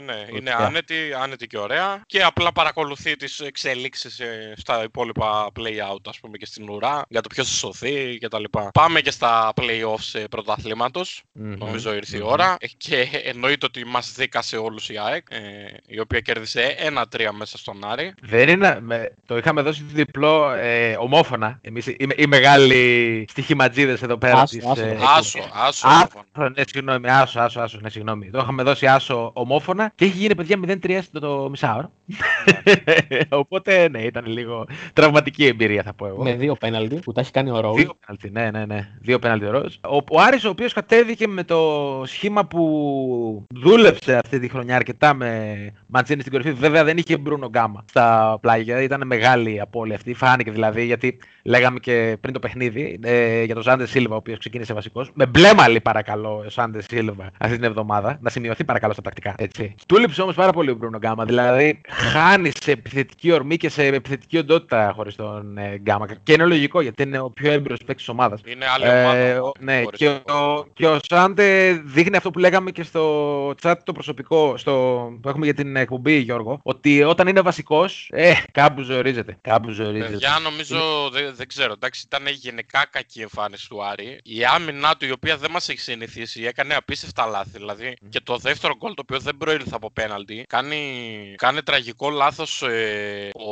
S2: ναι, είναι
S1: Ωραία.
S2: άνετη, άνετη και ωραία και απλά παρακολουθεί τις εξελίξεις ε, στα υπόλοιπα play-out ας πούμε και στην ουρά για το ποιος θα σωθεί και τα λοιπά. Πάμε και στα play-offs ε, πρωταθλήματος.
S1: Μμμ.
S2: Νομίζω ήρθε η
S1: Μμμ.
S2: ώρα Ε, και εννοείται ότι μας δίκασε όλους η ΑΕΚ ε, η οποία κέρδισε 1-3 μέσα στον Άρη.
S1: Δεν είναι. Με, το είχαμε δώσει διπλό ε, ομόφωνα. Εμείς οι, οι μεγάλοι στοιχηματζίδες εδώ πέρα.
S3: Άσο,
S1: της,
S3: άσο.
S1: ε,
S2: Άσο, άσο.
S1: Άσο,
S2: λοιπόν.
S1: ναι, συγγνώμη, άσο, άσο, άσο, ναι, συγγνώμη. Το είχαμε δώσει άσο ομόφωνα και έχει γίνει παιδιά 0-3 στο το μισάωρο. Οπότε ναι, ήταν λίγο τραυματική εμπειρία θα πω εγώ.
S3: Με δύο πέναλτι που τα έχει κάνει ο Ρόου.
S1: Δύο πέναλτι, ναι, ναι, ναι. Δύο πέναλτι ο Ροζ. Ο, ο Άρης ο οποίος κατέβηκε με το σχήμα που δούλεψε αυτή τη χρονιά αρκετά με Μαντσίνη στην κορυφή. Βέβαια δεν είχε Μπρούνο Γκάμα στα πλάγια. Ήταν μεγάλη η απώλεια αυτή. Φάνηκε δηλαδή γιατί λέγαμε και πριν το παιχνίδι ε, για τον Σάντε Σίλβα ο οποίος ξεκίνησε βασικός. Με μπλε μαλλί παρακαλώ ο Σάντε Σίλβα αυτή την εβδομάδα. Να σημειωθεί παρακαλώ στα πρακτικά. Έτσι. Του λείψε όμως πάρα πολύ ο Μπρούνο Γκάμα. Δηλαδή χάνει σε επιθετική ορμή και σε επιθετική οντότητα χωρίς τον ε, Γκάμα. Και είναι λογικό γιατί είναι ο πιο έμπειρος παίκτης της ομάδας.
S2: Είναι άλλη ομάδα.
S1: Ε, ο- ναι,
S2: χωρίς
S1: και
S2: τον-
S1: ο, και ο Σάντε δείχνει αυτό που λέγαμε και στο chat το προσωπικό στο, που έχουμε για την εκπομπή, Γιώργο, ότι όταν είναι βασικός, ε, κάπου ζορίζεται. Κάπου ζορίζεται.
S2: Παιδιά, νομίζω δεν, δεν ξέρω. Εντάξει, ήταν γενικά κακή η εμφάνιση του Άρη. Η άμυνά του, η οποία δεν μας έχει συνηθίσει, έκανε απίστευτα λάθη. Δηλαδή, και το δεύτερο γκολ, το οποίο δεν προήλθε από πέναλτι, κάνει, κάνει τραγικό λάθος ε, ο,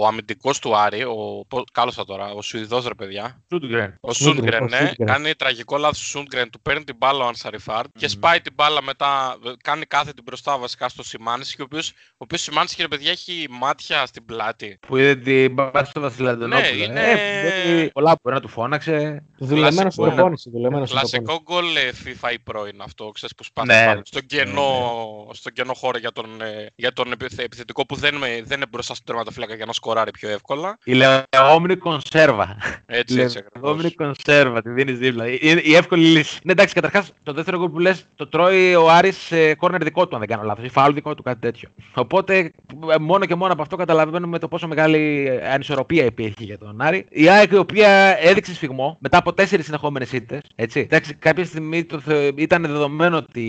S2: ο αμυντικός του Άρη. Ο, πώς- κάλωσα τώρα, ο Σουηδός ρε παιδιά.
S1: Σούντγκρεν.
S2: Ο
S3: Σούντγκρεν,
S2: Σούντγκρεν,
S3: ο
S2: ναι,
S3: Σούντγκρεν.
S2: κάνει τραγικό λάθος ο Σούντγκρεν, του παίρνει την μπάλα ο Ανσαριφάρ και σπάει την μπάλα μετά, ε, κάνει κάθε την μπροστά βασικά στο Σιμάνσκι, ο οποίος ο οποίος Σιμάνσκι, ρε παιδιά, έχει μάτια στην πλάτη.
S1: Που είδε την μπάτση στο Βασιλαντονόπουλο.
S2: Ναι, είναι-
S1: Ε, μπορεί- πολλά μπορεί να του φώναξε.
S3: Δουλεμένος στην
S2: Κλασικό.
S3: προπόνηση. Δουλεμένος στην προπόνηση.
S2: Κλασικό γκολ ε, FIFA ή πρώην αυτό, ξέρεις που σπάνε
S1: Ναι.
S2: πάνω στον κενό, στον κενό χώρο για τον, ε, για τον επιθε- επιθετικό που δεν, με- δεν είναι μπροστά στον τερματοφύλακα για να σκοράρει πιο εύκολα.
S1: Η λεγόμενη κονσέρβα.
S2: Έτσι, έτσι ακριβώς.
S1: Λεγόμενη κονσέρβα, τη δίνεις δίπλα. Είναι η εύκολη λύση. Ναι, εντάξει, καταρχάς το δεύτερο γκολ που λες το τρώει ο Άρης σε κόρνερ δικό του, αν δεν κάνω λάθος. Ή φάουλ δικό του, κάτι τέτοιο. Οπότε ε, μόνο και μόνο από αυτό καταλαβαίνουμε το πόσο μεγάλη ανισορροπία υπήρχε για τον Άρη. Η ΑΕΚ η οποία έδειξε σφιγμό μετά από τέσσερις συνεχόμενες ήττες. Εντάξει, κάποια στιγμή το θε- ήταν δεδομένο ότι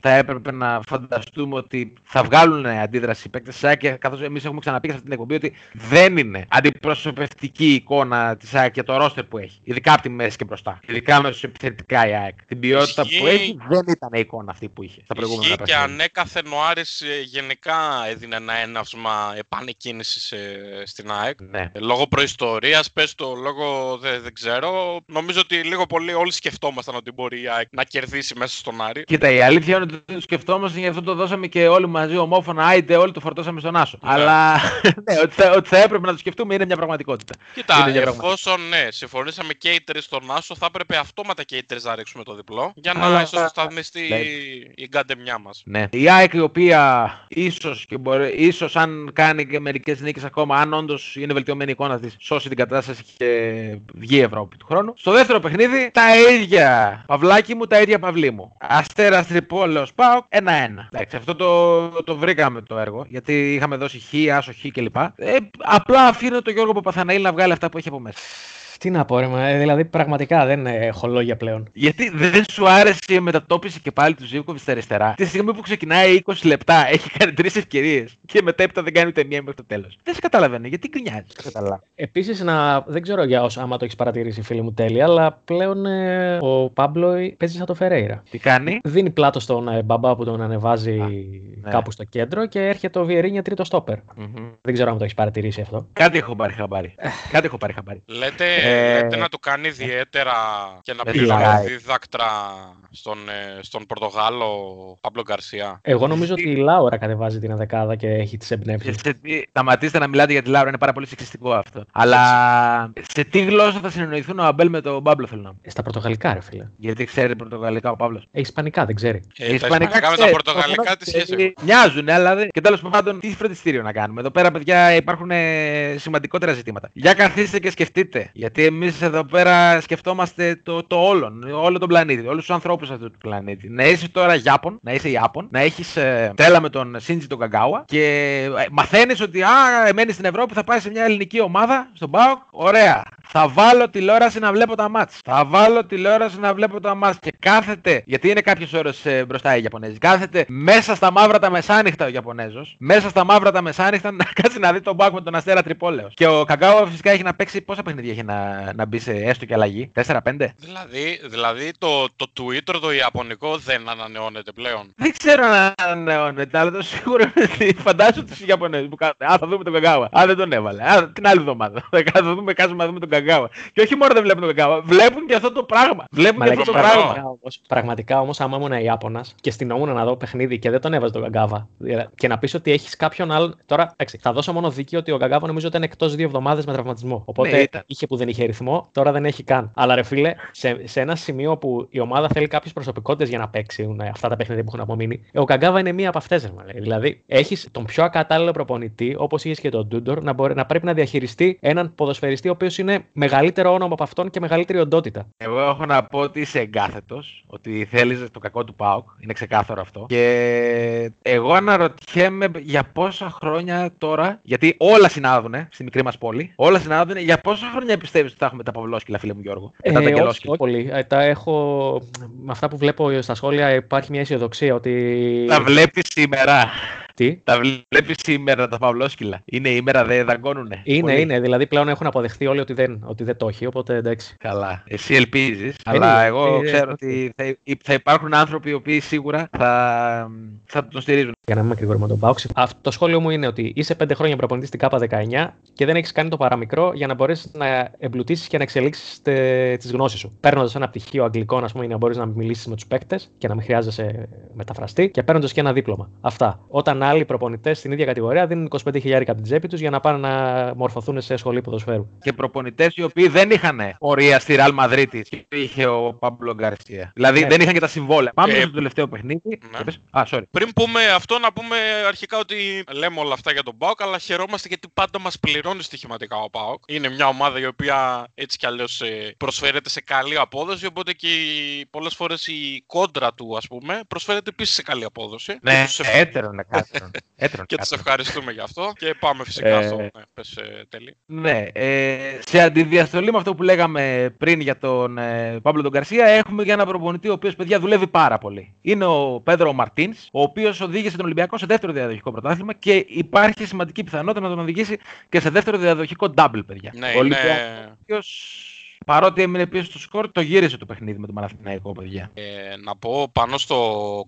S1: θα έπρεπε να φανταστούμε ότι θα βγάλουν αντίδραση οι παίκτες της ΑΕΚ καθώς εμείς έχουμε ξαναπεί και σε αυτή την εκπομπή ότι δεν είναι αντιπροσωπευτική η εικόνα της ΑΕΚ και το ρόστερ που έχει. Ειδικά από τη μέση και μπροστά. Ειδικά μέσα επιθετικά η ΑΕΚ. Την ποιότητα
S2: Ισχύει-
S1: που έχει δεν ήταν η εικόνα αυτή που είχε στα προηγούμενα
S2: Ισχύει και
S1: παιχνίδια.
S2: ανέκαθεν ο Άρης ε, γενικά έδινε ένα έναυσμα επανεκκίνησης ε, στην ΑΕΚ.
S1: Ναι.
S2: Ε, Λόγω προϊστορίας, πες το λόγω δεν, δεν ξέρω. Νομίζω ότι λίγο πολύ όλοι σκεφτόμασταν ότι μπορεί η ΑΕΚ να κερδίσει μέσα στον Άρη.
S1: Κοίτα, η αλήθεια είναι ότι το σκεφτόμαστε γι' αυτό το δώσαμε και όλοι μαζί ομόφωνα. Άιτε, όλοι το φορτώσαμε στον Άσο.
S2: Ναι.
S1: Αλλά ναι, ότι, θα, ότι θα έπρεπε να το σκεφτούμε είναι μια πραγματικότητα.
S2: Κοίτα,
S1: Είναι μια πραγματικότητα.
S2: εφόσον ναι, συμφωνήσαμε και οι τρει στον Άσο, θα έπρεπε αυτόματα και οι τρει να ρίξουμε το διπλό για να
S1: Αλλά-
S2: ισοσταθμιστεί
S1: Ναι.
S2: η γκαντεμιά μας.
S1: Ναι. Η ΑΕΚ η οποία ίσως, και μπορεί, ίσως αν κάνει και μερικές νίκες ακόμα, αν όντως είναι βελτιωμένη η εικόνα της, σώσει την κατάσταση και βγει η Ευρώπη του χρόνου. Στο δεύτερο παιχνίδι, τα ίδια παυλάκι μου, τα ίδια παυλί μου. Αστέρας Τρυπόλεως ΠΑΟΚ, 1-1. Εντάξει, αυτό το, το βρήκαμε το έργο, γιατί είχαμε δώσει χ, άσο χ κλπ. Ε, απλά αφήνω τον Γιώργο Παπαθαναήλ να βγάλει αυτά που έχει από μέσα.
S3: Τι να πω, ρε, μα, ε, δηλαδή πραγματικά δεν έχω λόγια πλέον.
S1: Γιατί δεν σου άρεσε η μετατόπιση και πάλι του Ζήβκοβιτ στα αριστερά. Τη στιγμή που ξεκινάει 20 λεπτά, έχει κάνει τρεις ευκαιρίες και μετέπειτα δεν κάνει ούτε μία μέχρι το τέλος. Δεν σε καταλαβαίνω, γιατί γκρινιάζει. Καταλάβω.
S3: Επίσης, να... δεν ξέρω για όσο άμα το έχεις παρατηρήσει, φίλη μου τέλεια, αλλά πλέον ε, ο Πάμπλο παίζει σαν το Φερέιρα.
S1: Τι κάνει;
S3: Δίνει πλάτο στον ε, μπαμπά που τον ανεβάζει
S1: ναι.
S3: κάπου στο κέντρο και έρχεται ο Βιερίνια τρίτο στόπερ. Δεν ξέρω αν το έχεις παρατηρήσει αυτό.
S1: Κάτι έχω πάρει χαμπάρι. Κάτι έχω πάρει χαμπάρι.
S2: Λέτε,
S1: Ε,
S2: λέτε να του κάνει ιδιαίτερα και να
S1: δεν
S2: πει
S1: φυλάει.
S2: δίδακτρα στον, ε, στον Πορτογάλο Παμπλο Γκαρσία.
S3: Εγώ νομίζω ότι η Λάουρα κατεβάζει την δεκάδα και έχει τις
S1: Σε,
S3: εμπνεύσεις.
S1: σε τι- σταματήστε να μιλάτε για τη Λάουρα, είναι πάρα πολύ σεξιστικό αυτό. Αλλά σε τι γλώσσα θα συνεννοηθούν ο Αμπέλ με τον Παύλο, θέλω να πω;
S3: Στα πορτογαλικά, ρε φίλε.
S1: Γιατί ξέρει πορτογαλικά ο Παύλο.
S3: Ε, Ισπανικά δεν ξέρει.
S2: Ε, τα ισπανικά με τα πορτογαλικά τι σχέση έχουν;
S1: Μοιάζουν, αλλά δεν. Και τέλος πάντων, τι φροντιστήριο να κάνουμε; Εδώ πέρα, παιδιά, υπάρχουν ε, σημαντικότερα ζητήματα. Για καθίστε και σκεφτείτε. Γιατί εμείς εδώ πέρα σκεφτόμαστε το, το όλον, όλο τον πλανήτη, όλους τους ανθρώπους αυτού του πλανήτη. Να είσαι τώρα Ιάπων, να είσαι Ιάπων, να έχεις ε, τρέλα με τον Σίντζι τον Καγκάουα και ε, μαθαίνεις ότι α, μένει στην Ευρώπη, θα πάει σε μια ελληνική ομάδα, στον Πάοκ. Ωραία. Θα βάλω τηλεόραση να βλέπω τα μάτς. Θα βάλω τηλεόραση να βλέπω τα μάτς. Και κάθεται, γιατί είναι κάποιε ώρε μπροστά οι Ιαπωνέζοι, κάθεται μέσα στα μαύρα τα μεσάνυχτα ο Ιαπωνέζος. Μέσα στα μαύρα τα μεσάνυχτα να κάτσει να δει τον Πάοκ με τον Αστέρα Τρυπόλεο. Και ο Καγκάουα φυσικά έχει να παίξει πόσα παιχνίδια έχει να, να μπει σε έστω και αλλαγή. 4-5.
S2: Δηλαδή, δηλαδή το, το Twitter το Ιαπωνικό δεν ανανεώνεται πλέον.
S1: Δεν ξέρω αν ανανεώνεται, αλλά το σίγουρο είναι ότι φαντάζομαι τους Ιαπωνέζους που κάθονται. Α, θα δούμε τον Καγκάουα. Α, δεν τον έβαλε. Α, την άλλη εβδομάδα. Θα δούμε, κάτσουμε να δούμε τον Καγκάουα. Και όχι μόνο δεν βλέπουν τον Καγκάουα, βλέπουν και αυτό το πράγμα. Βλέπουν
S3: Μα
S1: και
S3: λέγε
S1: αυτό το
S2: πραγματικά
S1: πράγμα.
S3: πραγματικά όμως, πραγματικά όμως, άμα ήμουν Ιάπωνας και στυνόμουν να δω παιχνίδι και δεν τον έβαζε τον Γκαγκάβα. δηλαδή, Και να πεις ότι έχεις κάποιον άλλον. Τώρα, εντάξει, θα δώσω μόνο δίκιο ότι ο Γκαγκάβα νομίζω ήταν εκτός δύο εβδομάδες με τραυματισμό. Οπότε
S1: Ναι, ήταν.
S3: είχε που δεν είχε είχε ρυθμό, τώρα δεν έχει καν. Αλλά ρε φίλε, σε, σε ένα σημείο που η ομάδα θέλει κάποιες προσωπικότητες για να παίξει ε, αυτά τα παιχνίδια που έχουν απομείνει, ο Καγκάβα είναι μία από αυτές. Δηλαδή, έχεις τον πιο ακατάλληλο προπονητή, όπως είχες και τον Ντούντορ, να, μπορεί, να πρέπει να διαχειριστεί έναν ποδοσφαιριστή ο οποίος είναι μεγαλύτερο όνομα από αυτόν και μεγαλύτερη οντότητα.
S1: Εγώ έχω να πω ότι είσαι εγκάθετος, ότι θέλεις το κακό του Πάουκ. Είναι ξεκάθαρο αυτό. Και εγώ αναρωτιέμαι για πόσα χρόνια τώρα, γιατί όλα συνάδουν στη μικρή μας πόλη, όλα συνάδουν, για πόσα χρόνια πιστεύεις ότι θα έχουμε τα Παυλόσκυλα, φίλε μου Γιώργο;
S3: Ε, τα όχι, όχι πολύ. Ε, τα έχω. Με αυτά που βλέπω στα σχόλια υπάρχει μια αισιοδοξία ότι.
S1: Τα βλέπεις σήμερα.
S3: Τι;
S1: Τα βλέπεις σήμερα τα παυλόσκυλα; Είναι ημέρα, δεν δαγκώνουνε.
S3: Είναι,
S1: Πολύ.
S3: είναι. Δηλαδή πλέον έχουν αποδεχθεί όλοι ότι δεν, ότι δεν το έχει. Οπότε εντάξει.
S1: Καλά. Εσύ ελπίζεις. Αλλά εγώ
S3: ε,
S1: ξέρω
S3: ε,
S1: ότι θα, θα υπάρχουν άνθρωποι οι οποίοι σίγουρα θα, θα τον στηρίζουν.
S3: Για να μην μακρηγορώ με τον Πάουξ. Αυτό το σχόλιο μου είναι ότι είσαι πέντε χρόνια προπονητής στην ΚΑΠΑ 19 και δεν έχεις κάνει το παραμικρό για να μπορέσεις να εμπλουτίσεις και να εξελίξεις τις γνώσεις σου. Παίρνοντας ένα πτυχίο αγγλικών, ας πούμε, για να μπορείς να μιλήσεις με τους παίκτες και να μην χρειάζεσαι μεταφραστή και παίρνοντας και ένα δίπλωμα. Αυτά. Όταν άλλοι προπονητές στην ίδια κατηγορία δίνουν 25.000 από την τσέπη τους για να πάνε να μορφωθούν σε σχολή ποδοσφαίρου.
S1: Και προπονητές οι οποίοι δεν είχαν πορεία στη Ραλ Μαδρίτη και είχε ο Παμπλο Γκαρσία. Δηλαδή
S3: Ναι.
S1: δεν είχαν και τα συμβόλαια. Πάμε
S2: Ε,
S1: στο τελευταίο παιχνίδι.
S2: ναι.
S1: Και πες- Α, sorry.
S2: Πριν πούμε αυτό, να πούμε αρχικά ότι λέμε όλα αυτά για τον Πάοκ, αλλά χαιρόμαστε γιατί πάντα μας πληρώνει στοιχηματικά ο Πάοκ. Είναι μια ομάδα η οποία έτσι κι αλλιώς προσφέρεται σε καλή απόδοση, οπότε και πολλές φορές η κόντρα του, ας πούμε, προσφέρεται επίσης σε καλή απόδοση.
S1: Ναι,
S2: Και τους ευχ-
S1: έτερον είναι κάτερον. Έτερον
S2: Και
S1: είναι
S2: τους
S1: κάτερον.
S2: ευχαριστούμε γι' αυτό. Και πάμε φυσικά
S1: Ε,
S2: στο. Ναι, πες, ε, τέλει.
S1: Ναι, ε, σε αντιδιαστολή με αυτό που λέγαμε πριν για τον ε, Παύλο τον Καρσία, έχουμε για ένα προπονητή ο οποίος παιδιά δουλεύει πάρα πολύ. Είναι ο Πέδρο Μαρτίνς, ο οποίος οδήγησε τον Ολυμπιακό σε δεύτερο διαδοχικό πρωτάθλημα και υπάρχει σημαντική πιθανότητα να τον οδηγήσει και σε δεύτερο διαδοχικό double, παιδιά.
S2: Ναι,
S1: ο
S2: είναι.
S1: Ολυμπιακός, παρότι έμεινε πίσω στο σκορ, το γύρισε το παιχνίδι με τον Παναθηναϊκό, παιδιά.
S2: Ε, να πω πάνω στο,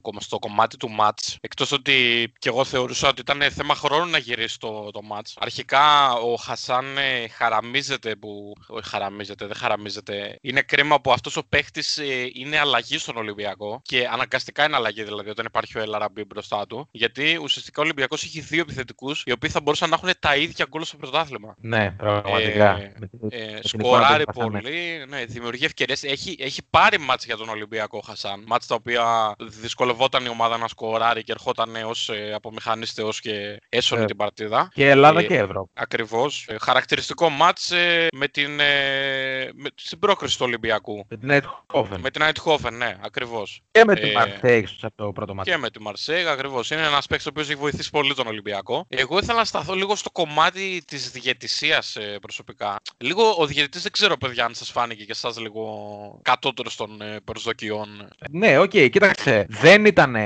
S2: κομ- στο κομμάτι του μάτς, εκτός ότι και εγώ θεωρούσα ότι ήταν θέμα χρόνου να γυρίσει το, το μάτς. Αρχικά ο Χασάν ε, χαραμίζεται που... Όχι χαραμίζεται, δεν χαραμίζεται. Είναι κρίμα που αυτός ο παίχτης ε, είναι αλλαγή στον Ολυμπιακό και αναγκαστικά είναι αλλαγή δηλαδή όταν υπάρχει ο Ελαραμπή μπροστά του. Γιατί ουσιαστικά ο Ολυμπιακός έχει δύο επιθετικούς οι οποίοι θα μπορούσαν να έχουν τα ίδια γκολ στο πρωτάθλημα.
S1: Ναι, πραγματικά.
S2: Ε,
S1: Με την-
S2: Ε,
S1: με την
S2: σκοράρει
S1: εικόνα που
S2: πολύ,
S1: είχαμε.
S2: ναι, δημιουργεί ευκαιρίες. Έχει, έχει πάρει μάτς για τον Ολυμπιακό Χασάν. Μάτς τα οποία δυσκολευόταν η ομάδα να σκοράρει και ερχόταν ως ε, απομηχανής θεός και έσωνε
S1: Ε.
S2: την παρτίδα.
S1: Και Ελλάδα
S2: Ε,
S1: και Ευρώπη.
S2: Ακριβώς. χαρακτηριστικό μάτς ε, με την, ε, με, στην πρόκριση του Ολυμπιακού.
S1: Με την Eindhoven.
S2: Με την Αιτχόφεν, ναι, ακριβώς.
S1: Και με την
S2: ε,
S1: Marseille από το πρώτο ματς.
S2: Και με τη Μαρσέγ, ακριβώς. Είναι ένας παίκτης ο οποίος έχει βοηθήσει πολύ τον Ολυμπιακό. Εγώ ήθελα να σταθώ λίγο στο κομμάτι της διαιτησίας προσωπικά. Λίγο ο διαιτητής δεν ξέρω, παιδιά, αν σας φάνηκε και εσάς λίγο κατώτερο των ε, προσδοκιών.
S1: Ναι, οκ, κοίταξε. Δεν ήταν.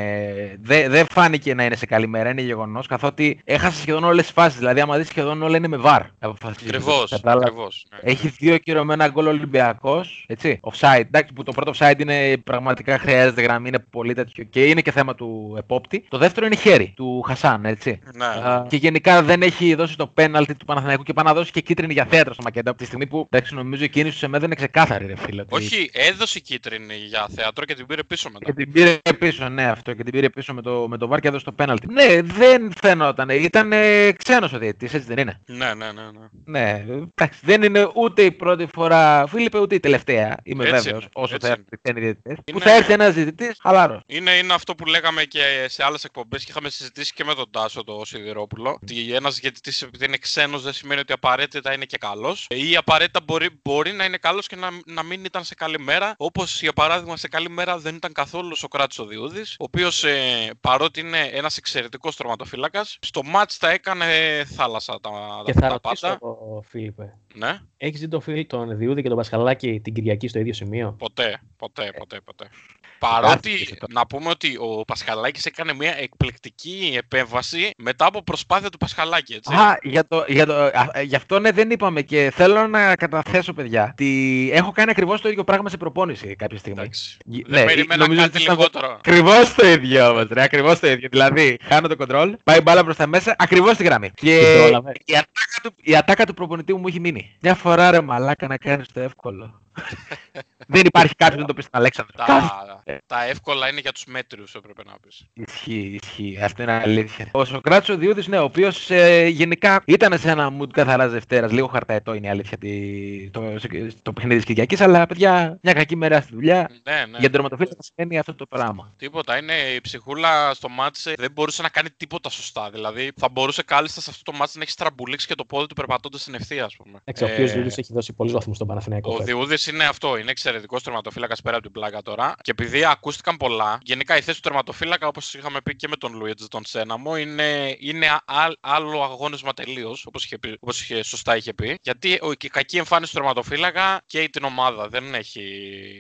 S1: Δεν δεν φάνηκε να είναι σε καλή μέρα, είναι γεγονός. Καθότι έχασε σχεδόν όλες τις φάσεις. Δηλαδή, άμα δεις σχεδόν όλα είναι με VAR.
S2: Ακριβώς.
S1: Ακριβώς. Έχεις δύο ακυρωμένα γκολ Ολυμπιακός. Έτσι. Offside. Εντάξει, που το πρώτο offside είναι πραγματικά χρειάζεται γραμμή, είναι πολύ τέτοιο και είναι και θέμα του επόπτη. Το δεύτερο είναι χέρι του Χασάν, έτσι.
S2: Ναι.
S1: Α, και γενικά δεν έχει δώσει το πέναλτι του Παναθηναϊκού και πάει να δώσει και κίτρινη για θέατρο στο Μακέντα. Από τη στιγμή που εντάξει, νομίζω η κίνηση του Σεμέδο είναι ξεκάθαρη, ρε φίλε. ότι-
S2: Όχι, έδωσε κίτρινη για θέατρο και την πήρε πίσω μετά.
S1: Και την πήρε πίσω, ναι, αυτό. Και την πήρε πίσω με το, με το βάρ και έδωσε το πέναλτι. Ναι, δεν φαινόταν. Ήταν ε, ξένος ο διαιτητής, έτσι δεν είναι;
S2: Ναι, ναι, ναι. ναι.
S1: Ναι, εντάξει, δεν είναι ούτε η πρώτη φορά, Φίλιππε, ούτε η τελευταία. Είμαι
S2: Έτσι
S1: βέβαιος,
S2: είναι,
S1: όσο
S2: έτσι
S1: θα έρθει ξένοι διαιτητέ. Που
S2: Είναι-
S1: θα έρθει ένας διαιτητής, χαλάρος.
S2: Είναι, είναι αυτό που λέγαμε και σε άλλες εκπομπές και είχαμε συζητήσει και με τον Τάσο το Σιδηρόπουλο. Ότι ένας διαιτητής επειδή είναι ξένος δεν σημαίνει ότι απαραίτητα είναι και καλός. Ή απαραίτητα μπορεί, μπορεί να είναι καλός και να, να μην ήταν σε καλή μέρα. Όπως για παράδειγμα σε καλή μέρα δεν ήταν καθόλου ο Σοκράτης ο Διούδης. Ο οποίος ε, παρότι είναι ένας εξαιρετικός τροματοφύλακα, στο μάτς τα έκανε θάλασσα τα,
S3: Και
S2: τα,
S3: θα
S2: τα
S3: ρωτήσω,
S2: πάντα.
S3: Φίλιππε,
S2: Ναι,
S3: έχεις δει τον, Φίλ, τον Διούδη και τον Πασχαλάκη την Κυριακή στο ίδιο σημείο;
S2: ποτέ, ποτέ, ποτέ, ποτέ. Παρότι
S1: Κάθισε το.
S2: να πούμε ότι ο Πασχαλάκης έκανε μια εκπληκτική επέμβαση μετά από προσπάθεια του Πασχαλάκη, έτσι.
S1: Α, για, το, για, το, α, ε, γι' αυτό ναι, δεν είπαμε και θέλω να καταθέσω, παιδιά, ότι έχω κάνει ακριβώς το ίδιο πράγμα σε προπόνηση κάποια στιγμή.
S2: Εντάξει.
S1: Γι-
S2: Δεν περίμενα
S1: νομίζω
S2: κάτι
S1: ότι ήταν
S2: λιγότερο.
S1: Ακριβώς το ίδιο όμως, ρε. Ακριβώς το ίδιο. Δηλαδή, χάνω το κοντρόλ, πάει μπάλα προ τα μέσα, ακριβώς στη γραμμή. Και
S3: Την πρόλαβες.
S1: η ατάκα, του, η ατάκα του προπονητή μου μου έχει μείνει. Μια φορά ρε μαλάκα να κάνεις το εύκολο. Δεν υπάρχει κάποιος να το πεις στον Αλέξανδρο. Κάθε-
S2: Τα, τα εύκολα είναι για τους μέτριους, έπρεπε να πεις.
S1: Ισχύει, ισχύει. Αυτό είναι αλήθεια. Ο Σοκράτη ο Διούδης, ναι, ο οποίος γενικά ήταν σε ένα mood καθαράς Δευτέρας. Λίγο χαρταετό είναι η αλήθεια τη- το, το παιχνίδι της Κυριακής. Αλλά παιδιά, μια κακή μέρα στη δουλειά.
S2: Ναι, ναι.
S1: Για τον τερματοφύλακα σημαίνει αυτό το πράγμα.
S2: Τίποτα. Είναι η ψυχούλα στο μάτς ε, δεν μπορούσε να κάνει τίποτα σωστά. Δηλαδή θα μπορούσε κάλλιστα σε αυτό το μάτς να έχει στραμπουλήξει και το πόδι του περπατώντας στην ευθεία, ας πούμε.
S3: Εντάξει, ο
S2: Ε,
S3: οποίο Διούδης έχει δώσει πολλού βαθμού στον Παναθηναϊκό.
S2: Ο
S3: φέτος.
S2: Διούδης είναι αυτό. Είναι εξαιρετικός τερματοφύλακας πέρα από την πλάκα τώρα. Και επειδή ακούστηκαν πολλά, γενικά η θέση του τερματοφύλακα, όπως είχαμε πει και με τον Λουίτζ τον Σέναμο, είναι, είναι α- άλλο αγώνισμα τελείως, όπως είχε, πει- όπως είχε σωστά είχε πει. Γιατί ο, η κακή εμφάνιση του τερματοφύλακα καίει την ομάδα. Δεν έχει.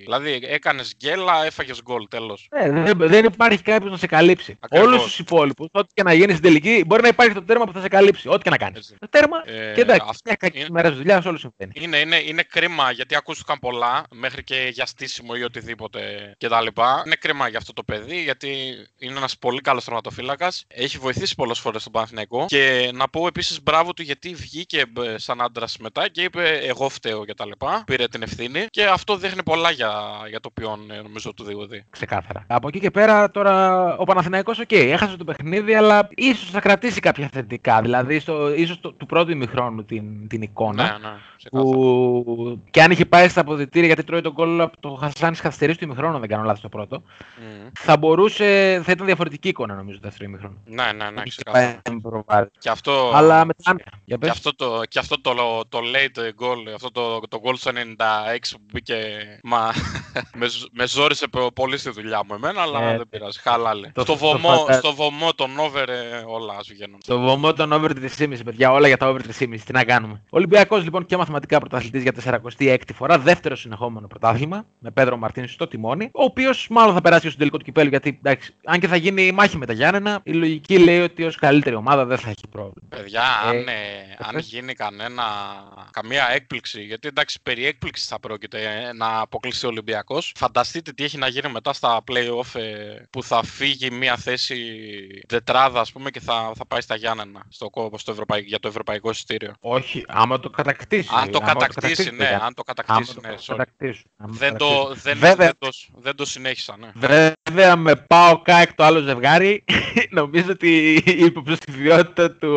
S2: Δηλαδή έκανες γκέλα, έφαγες γκολ, τέλος.
S1: Ε, δεν, δεν υπάρχει κάποιος να σε καλύψει.
S2: Ακριβώς.
S1: Όλους τους υπόλοιπους, ό,τι και να γίνει στην τελική, μπορεί να υπάρχει το τέρμα που θα σε καλύψει. Ό,τι και να κάνεις.
S2: Έτσι.
S1: Το τέρμα
S2: Ε,
S1: και εντάξει,
S2: αυτό
S1: μια κακή
S2: είναι-
S1: μέρα στη δουλειά, σε όλους συμβαίνει.
S2: Είναι, είναι, είναι κρίμα γιατί ακούστηκαν πολλά μέχρι και για στήσιμο ή οτιδήποτε κτλ. Είναι κρίμα για αυτό το παιδί γιατί είναι ένας πολύ καλός τερματοφύλακας. Έχει βοηθήσει πολλές φορές τον Παναθηναϊκό. Και να πω επίσης μπράβο του γιατί βγήκε ε, σαν άντρας μετά και είπε Εγώ φταίω κτλ. Πήρε την ευθύνη και αυτό δείχνει πολλά για, για το ποιόν ε, νομίζω του Διούδη.
S1: Ξεκάθαρα. Από εκεί και πέρα τώρα ο Παναθηναϊκός, οκ, έχασε το παιχνίδι, αλλά ίσως θα κρατήσει κάποια θετικά. Δηλαδή, στο, ίσως το, του πρώτου ημιχρόνου την, την εικόνα.
S2: Ναι, ναι, ξεκάθαρα.
S1: Που και αν είχε πάει στα αποδυτήρια γιατί τρώει το γκολ από το Χασάν στις καθυστερήσεις του ημιχρόνου, δεν κάνω λάθος το πρώτο.
S2: Μμμ.
S1: Θα μπορούσε, θα ήταν διαφορετική εικόνα νομίζω το δεύτερο ημιχρόνο.
S2: Ναι, ναι, ναι,
S1: Είχε
S2: ξεκάθαρα.
S1: πάει με προβάδισμα.
S2: Και αυτό,
S1: Αλλά μετά. Για
S2: Και
S1: πες.
S2: αυτό το, και αυτό το, το late goal, αυτό το, το goal στο 96 που μπήκε, μα, με, ζ- με ζόρισε πο- πολύ στη δουλειά μου εμένα, αλλά
S1: Ε,
S2: δεν πειράζει, χαλάλε.
S1: το-
S2: στο,
S1: το
S2: βωμό,
S1: φαντα-
S2: στο βωμό, τον over, ε, όλα ας βγαίνουν.
S1: Το βωμό των over 3,5, παιδιά. Όλα για τα over 3,5. Τι να κάνουμε. Ολυμπιακός λοιπόν και μαθηματικά πρωταθλητής για 46η φορά. Δεύτερο συνεχόμενο πρωτάθλημα. Με Πέδρο Μαρτίνη στο τιμόνι. Ο οποίος μάλλον θα περάσει και στο τελικό του κυπέλου. Γιατί εντάξει, αν και θα γίνει η μάχη με τα Γιάννενα, η λογική λέει ότι ως καλύτερη ομάδα δεν θα έχει πρόβλημα.
S2: Παιδιά,
S1: Ε,
S2: αν, ε, αν
S1: πες.
S2: γίνει κανένα, καμία έκπληξη, γιατί εντάξει, περί έκπληξης θα πρόκειται ε, να αποκλείσει ο Ολυμπιακός. Φανταστείτε τι έχει να γίνει μετά στα playoff ε, που θα φύγει μια θέση τετράδα, ας πούμε, και θα, θα πάει στα Γιάννενα στο, κο- στο ευρωπαϊκό, για το ευρωπαϊκό εισιτήριο.
S1: Όχι, άμα το κατακτήσει.
S2: Αν το
S1: άμα
S2: κατακτήσει, ναι,
S1: παιδιά.
S2: αν το
S1: Άμα
S2: κατακτήσει,
S1: το
S2: ναι, sorry.
S1: κατακτήσουν. άμα το
S2: Δεν το,
S1: κατακτήσουν.
S2: δεν,
S1: Βέβαια,
S2: δεν, το, δεν το συνέχισα, ναι.
S1: Βέβαια με πάω κάκ το άλλο ζευγάρι, νομίζω ότι η υποψηφιότητα του,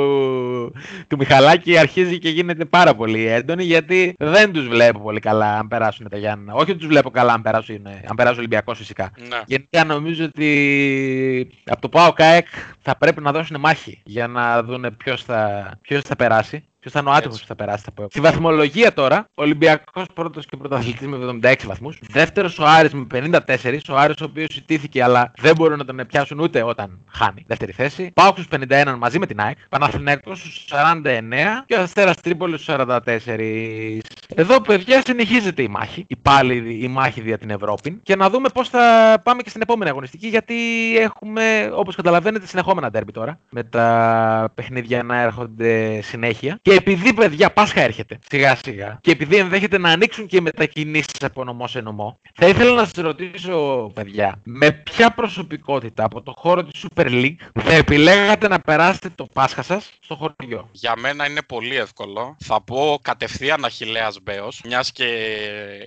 S1: του Μιχαλάκη αρχίζει και γίνεται πάρα πολύ έντονη γιατί δεν τους βλέπω πολύ καλά αν περάσουν τα Γιάννενα. Όχι ότι τους βλέπω καλά αν περάσουν, αν περάσει ο Ολυμπιακός φυσικά.
S2: ναι.
S1: Γενικά νομίζω ότι από το ΠΑΟ ΚΑΕΚ θα πρέπει να δώσουν μάχη για να δουν ποιος θα, ποιος θα περάσει. Ποιος θα είναι ο άτυχο
S2: Έτσι.
S1: που θα περάσει τα playoff. Στη βαθμολογία τώρα, ο Ολυμπιακός πρώτος και πρωταθλητής με 76 βαθμούς. Δεύτερος ο Άρης με 54. Ο Άρης ο οποίος ιτήθηκε αλλά δεν μπορούν να τον πιάσουν ούτε όταν χάνει. Δεύτερη θέση. Πάω στου 51 μαζί με την ΑΕΚ. Παναθηναϊκός στου 49 και ο Αστέρας Τρίπολης στου 44. Εδώ, παιδιά, συνεχίζεται η μάχη. Η πάλι η μάχη για την Ευρώπη. Και να δούμε πώς θα πάμε και στην επόμενη αγωνιστική. Γιατί έχουμε, όπως καταλαβαίνετε, συνεχόμενα ντέρμπι τώρα. Με τα παιχνίδια να έρχονται συνέχεια. Και επειδή, παιδιά, Πάσχα έρχεται σιγά σιγά. Και επειδή ενδέχεται να ανοίξουν και οι μετακινήσεις από νομό σε νομό. Θα ήθελα να σας ρωτήσω, παιδιά, με ποια προσωπικότητα από το χώρο της Super League θα επιλέγατε να περάσετε το Πάσχα σας στο χωριό;
S2: Για μένα είναι πολύ εύκολο. Θα πω κατευθείαν Αχιλέας Μπέος, μιας και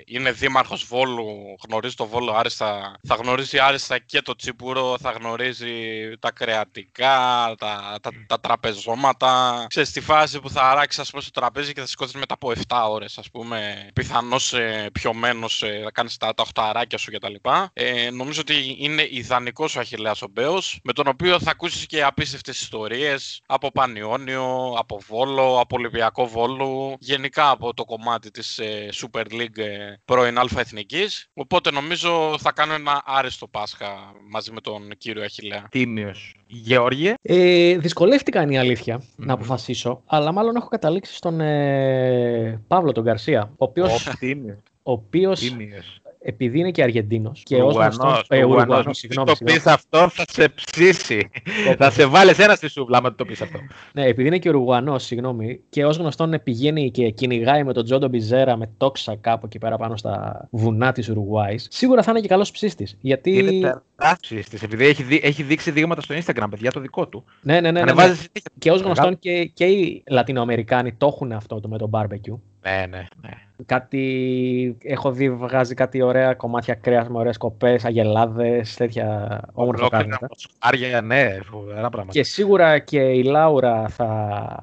S2: είναι δήμαρχος Βόλου, γνωρίζει το Βόλο άριστα, θα γνωρίζει άριστα και το τσίπουρο, θα γνωρίζει τα κρεατικά, τα, τα, τα τραπεζώματα. Ξέρεις, στη φάση που θα αράξει ας πούμε στο τραπέζι και θα σηκώσεις μετά από 7 ώρες, ας πούμε, πιθανώς ε, πιωμένος, ε, θα κάνεις τα, τα 8 αράκια σου κτλ. Ε, νομίζω ότι είναι ιδανικός ο Αχιλέας ο Μπέος, με τον οποίο θα ακούσεις και απίστευτες ιστορίες από Πανιόνιο, από Βόλο, από Ολυμπιακό Βόλου, γενικά από το κομμάτι της ε, Super League ε, πρώην Αλφα Εθνικής. Οπότε νομίζω θα κάνω ένα άριστο Πάσχα μαζί με τον κύριο Αχιλέα.
S1: Τίμιος. Γεώργιε.
S3: Ε, δυσκολεύτηκα είναι η αλήθεια
S1: Μμμ.
S3: να αποφασίσω, αλλά μάλλον έχω καταλήξει στον ε, Παύλο τον Γκαρσία, ο οποίος,
S1: Τίμιος.
S3: ο οποίος
S1: Τίμιος.
S3: Επειδή είναι και Αργεντίνος και ως γνωστόν,
S1: Ουρουγανός,
S3: ε,
S1: Ουρουγανός.
S3: Ουρουγανός, συγγνώμη,
S1: το
S3: συγγνώμη.
S1: πεις αυτό θα σε ψήσει. θα σε βάλεις ένα στη σούβλα άμα το πεις αυτό.
S3: Ναι, επειδή είναι και Ουρουγουανό, συγγνώμη, και ως γνωστόν πηγαίνει και κυνηγάει με τον Τζόντο Μπιζέρα με τόξα κάπου εκεί πέρα πάνω στα βουνά της Ουρουγουάη, σίγουρα θα είναι και καλός ψήστης. Γιατί.
S1: Είναι τεράστιος της, επειδή έχει, δει, έχει δείξει δείγματα στο Instagram, παιδιά, το δικό του.
S3: Ναι, ναι, ναι. ναι, ναι.
S1: Ανεβάζει συνέχεια.
S3: Και ως γνωστόν
S1: Μεγάλο.
S3: και, και οι Λατινοαμερικάνοι το έχουν αυτό το με το barbecue.
S1: Ναι, ναι, ναι.
S3: Κάτι. Έχω δει βγάζει κάτι ωραία κομμάτια κρέας με ωραίες κοπές, αγελάδες, τέτοια όμορφα
S1: Ολόκληρα
S3: πράγματα.
S1: μοσχάρια, ναι, φοβερά πράγματα.
S3: Και σίγουρα και η Λάουρα θα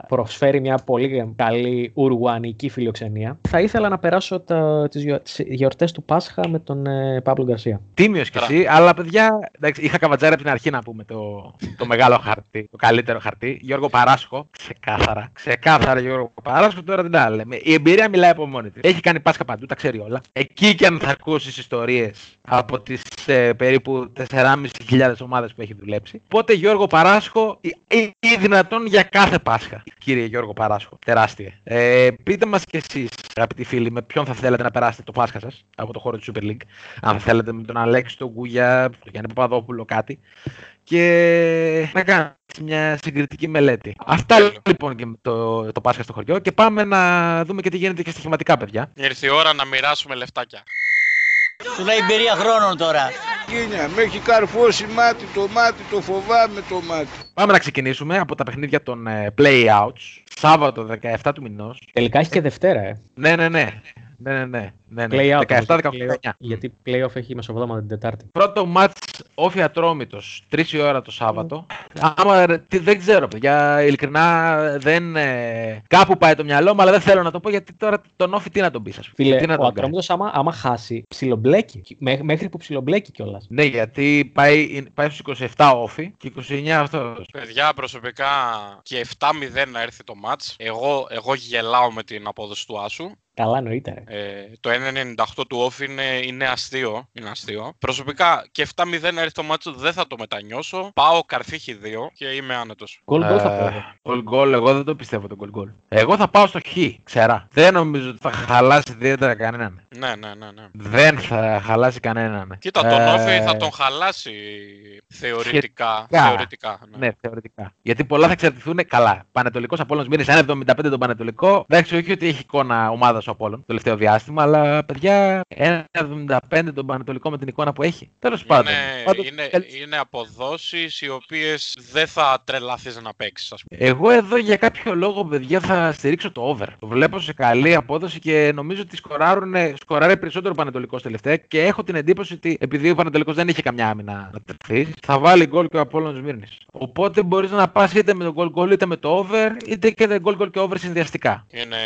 S3: προσφέρει μια πολύ καλή ουρουανική φιλοξενία. Θα ήθελα να περάσω τα, τις, γιο- τις γιορτές του Πάσχα με τον ε, Παύλο Γκαρσία.
S1: Τίμιος κι εσύ, αλλά παιδιά, εντάξει, είχα καβατζάρει από την αρχή να πούμε το, το μεγάλο χαρτί, το καλύτερο χαρτί. Γιώργο Παράσχο, ξεκάθαρα. Ξεκάθαρα Γιώργο Παράσχο, τώρα δεν τα λέμε. Η εμπειρία μιλάει από μόνη της. Έχει κάνει Πάσχα παντού, τα ξέρει όλα. Εκεί και αν θα ακούσεις ιστορίες από τις ε, περίπου 4.500 ομάδες που έχει δουλέψει. Οπότε Γιώργο Παράσχο, ή, ή, ή δυνατόν για κάθε Πάσχα. Κύριε Γιώργο Παράσχο, τεράστια. Ε, πείτε μας κι εσείς, αγαπητοί φίλοι, με ποιον θα θέλετε να περάσετε το Πάσχα σας από το χώρο της Super League. Αν θα θέλετε με τον Αλέξη, τον Γκούγια, τον Γιάννη Παπαδόπουλο, κάτι. Και να κάνετε μια συγκριτική μελέτη. Αυτά
S2: Τέλειο.
S1: λοιπόν και με το, το Πάσχα στο χωριό. Και πάμε να δούμε και τι γίνεται και στοιχηματικά, παιδιά.
S2: Ήρθε η ώρα να μοιράσουμε λεφτάκια.
S4: Σου λέει εμπειρία χρόνων τώρα.
S5: Γίνια, με έχει καρφώσει μάτι το μάτι, το φοβάμαι το μάτι.
S1: Πάμε να ξεκινήσουμε από τα παιχνίδια των ε, play-outs. Σάββατο 17 του μηνός.
S3: Τελικά έχει και Δευτέρα, ε.
S1: Ναι, ναι, ναι. Ναι, ναι, ναι. ναι, ναι.
S3: Play out.
S1: 17-18.
S3: play-off, Γιατί playoff έχει μεσοβδόματα την Τετάρτη.
S1: Πρώτο μάτς όφη ατρόμητος, 3 η ώρα το Σάββατο. Άμα, ρε, τι- δεν ξέρω παιδιά, ειλικρινά δεν... Ε, κάπου πάει το μυαλό μου, αλλά δεν θέλω να το πω γιατί τώρα τον όφη τι να τον πεις ας πούμε.
S3: Φίλε,
S1: τι να
S3: ο
S1: τον κάνεις.
S3: Ατρόμητος άμα, άμα χάσει, ψιλομπλέκει. Μέ- Μέχρι που ψιλομπλέκει κιόλας.
S1: Ναι, γιατί πάει, πάει στους 27 όφη και 29 αυτός.
S2: Παιδιά, προσωπικά και 7-0 να έρθει το match. Εγώ, εγώ γελάω με την απόδοση του Άσου.
S3: Καλά εννοείται. Ρε.
S2: Ε, το 1.98 του off είναι, είναι αστείο. Είναι αστείο. Προσωπικά και 7-0 να έρθει το match δεν θα το μετανιώσω. Πάω καρφίχι 2 και είμαι άνετος.
S3: Γκολ γκολ θα
S1: Ε,
S3: πω. εγώ.
S1: Γκολ γκολ, εγώ δεν το πιστεύω το γκολ γκολ. Εγώ θα πάω στο χ, ξερά. Δεν νομίζω ότι θα χαλάσει ιδιαίτερα κανέναν.
S2: Ναι, ναι, ναι. ναι.
S1: Δεν θα χαλάσει κανέναν.
S2: Κοίτα, τον
S1: Ε,
S2: Όφη θα τον χαλάσει θεωρητικά.
S1: Σχετικά.
S2: θεωρητικά ναι.
S1: Ναι, θεωρητικά. Γιατί πολλά θα εξαρτηθούν καλά. Πανετολικός Απόλλων Μήνε 1,75 τον Πανετολικό. Εντάξει, όχι ότι έχει εικόνα ομάδας ο Απόλλων το τελευταίο διάστημα, αλλά παιδιά 1,75 τον Πανετολικό με την εικόνα που έχει. Τέλος πάντων.
S2: Είναι,
S1: Πάντως,
S2: είναι,
S1: καλ-
S2: είναι αποδόσεις οι οποίες δεν θα τρελαθείς να παίξεις, ας πούμε.
S1: Εγώ εδώ για κάποιο λόγο, παιδιά, θα στηρίξω το over. Το βλέπω σε καλή απόδοση και νομίζω ότι σκοράρουν, σκοράρει περισσότερο ο Πανετολικός τελευταία και έχω την εντύπωση ότι επειδή ο Πανετολικός δεν είχε καμιά άμυνα να τεθεί, θα βάλει γκολ και ο Απόλλων Μύρνη. Οπότε μπορείς να πας είτε με το γκολ γκολ είτε με το over, είτε και γκολ γκολ και over συνδυαστικά.
S2: Είναι,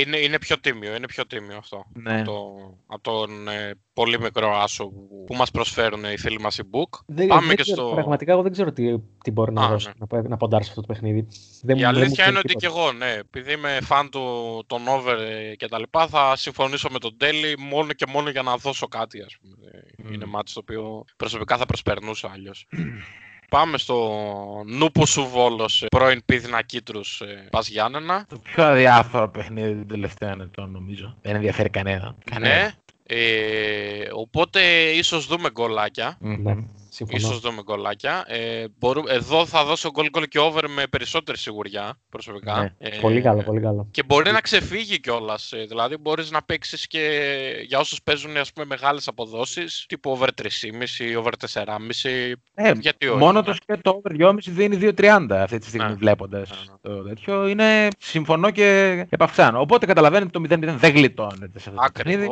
S2: είναι, είναι πιο τίμιο, είναι πιο τίμιο αυτό.
S1: Ναι.
S2: Από, το, από τον ε, πολύ μικρό άσο που, που μας προσφέρουν οι φίλοι μας οι Book.
S3: Δεν,
S2: Πάμε
S3: δεν
S2: και
S3: ξέρω,
S2: στο...
S3: Πραγματικά εγώ δεν ξέρω τι, τι μπορεί να
S2: Α,
S3: δώσει
S2: ναι.
S3: να, πα- να ποντάρει αυτό το παιχνίδι. Δεν,
S2: Η
S3: μου- δεν μου
S2: αλήθεια
S3: ξέρει
S2: είναι ότι και
S3: τίποτα.
S2: εγώ, ναι, επειδή είμαι φαν του των over ε, και τα λοιπά, θα συμφωνήσω με τον Τέλη μόνο και μόνο για να δώσω κάτι, ας πούμε. Ε, Είναι μάτι το οποίο προσωπικά θα προσπερνούσα αλλιώς. Πάμε στο Νούπο σου Βόλος, ε, πρώην Πίθυνα Κίτρους, ε, Πας Γιάννενα.
S1: Το πιο αδιάφορο παιχνίδι των τελευταίων ετών, νομίζω. Δεν ενδιαφέρει κανένα.
S2: Ναι. Ε, οπότε ίσως δούμε γκολάκια.
S3: Ναι, συμφωνώ.
S2: Ίσως δούμε γκολάκια. Ε, μπορού- εδώ θα δώσω γκολ γκολ και over με περισσότερη σιγουριά προσωπικά.
S1: Ναι.
S2: Ε,
S3: Πολύ καλό, πολύ καλό.
S2: Και μπορεί να ξεφύγει κιόλας. Δηλαδή, μπορείς να παίξεις και για όσους παίζουν ας πούμε, μεγάλες αποδόσεις, τύπου over 3,5, over 4,5.
S1: Ε,
S2: γιατί όχι.
S1: μόνο
S2: ναι.
S1: το σκέτο over 2,5 δίνει 2,30 αυτή τη στιγμή
S2: Ναι.
S1: βλέποντας
S2: Ναι, ναι.
S1: το τέτοιο. Είναι συμφωνώ και επαυξάνω. Οπότε καταλαβαίνετε το 0-0 δεν γλιτώνεται σε αυτό το παιχνίδι.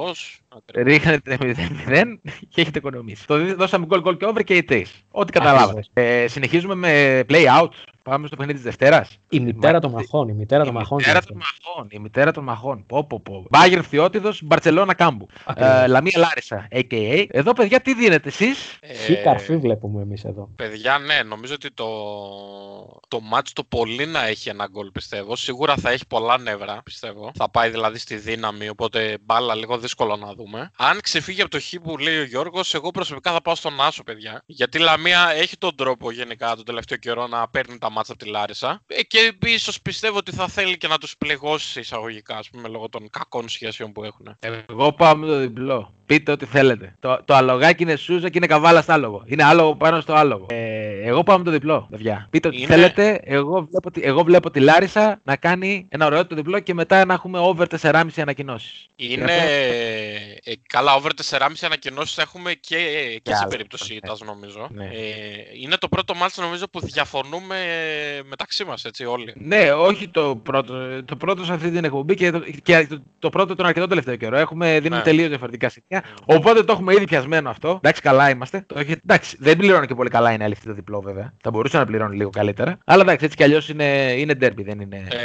S2: Ακριβώ.
S1: Ρίχνετε 0-0 και έχετε οικονομήσει. Το δι- δώσαμε γκολ γκολ και over και οι τρει. Ό,τι καταλάβατε. Ε, συνεχίζουμε με play out. Πάμε στο παιχνίδι της Δευτέρας.
S3: Η μητέρα
S1: Μα-
S3: των μαχών. Η μητέρα των
S1: Η
S3: μαχών.
S1: μητέρα
S3: είναι
S1: των
S3: αυτό.
S1: μαχών. Η μητέρα των μαχών. Πω, πω, πω. Μπάγερ Φθιώτιδο, Μπαρσελόνα Κάμπου.
S3: Ακριβώς.
S1: Ε, Λαμία Λάρισα, AKA. Εδώ, παιδιά, τι δίνετε εσείς;
S3: Χι καρφί βλέπουμε εμείς εδώ.
S2: Παιδιά, ναι, νομίζω ότι το, το match το πολύ να έχει ένα γκολ, πιστεύω. Σίγουρα θα έχει πολλά νεύρα, πιστεύω. Θα πάει δηλαδή στη δύναμη, οπότε μπάλα λίγο δύσκολο να δούμε. Αν ξεφύγει από το χ που λέει ο Γιώργος, εγώ προσωπικά θα πάω στον Άσο, παιδιά. Γιατί η Λαμία έχει τον τρόπο γενικά τον τελευταίο καιρό να παίρνει τα μάτσα από τη Λάρισα. Ε, και ίσως πιστεύω ότι θα θέλει και να τους πληγώσει εισαγωγικά, ας πούμε, λόγω των κακών σχέσεων που έχουν.
S1: Εγώ πάω με το διπλό. Πείτε ό,τι θέλετε. Το, το αλογάκι είναι σούζα και είναι καβάλα στο άλογο. Είναι άλογο πάνω στο άλογο. Ε, Εγώ πάω με το διπλό, παιδιά. Πείτε ό,τι
S2: Είναι-
S1: θέλετε. Εγώ βλέπω, τη- εγώ βλέπω τη Λάρισα να κάνει ένα ωραίο το διπλό και μετά να έχουμε over 4,5 ανακοινώσεις.
S2: Είναι ε, καλά, over 4,5 ανακοινώσεις έχουμε και, και σε
S1: άλλα.
S2: περίπτωση
S1: Ναι.
S2: ήττας νομίζω.
S1: Ναι.
S2: Ε, είναι το πρώτο μάτς νομίζω που διαφωνούμε ε, μεταξύ μας έτσι όλοι.
S1: Ναι, όχι το πρώτο. Το πρώτο σε αυτή την εκπομπή και το, και το, το πρώτο τον αρκετό τελευταίο καιρό. Έχουμε δίνει
S2: Ναι.
S1: τελείως διαφορετικά σημεία. Οπότε το έχουμε ήδη πιασμένο αυτό. Εντάξει, καλά είμαστε. Το έχει, εντάξει, δεν πληρώνει και πολύ καλά είναι αλήθεια το διπλό βέβαια. Θα μπορούσε να πληρώνει λίγο καλύτερα. Αλλά εντάξει, έτσι κι αλλιώς είναι, είναι derby, δεν είναι.
S2: Ε,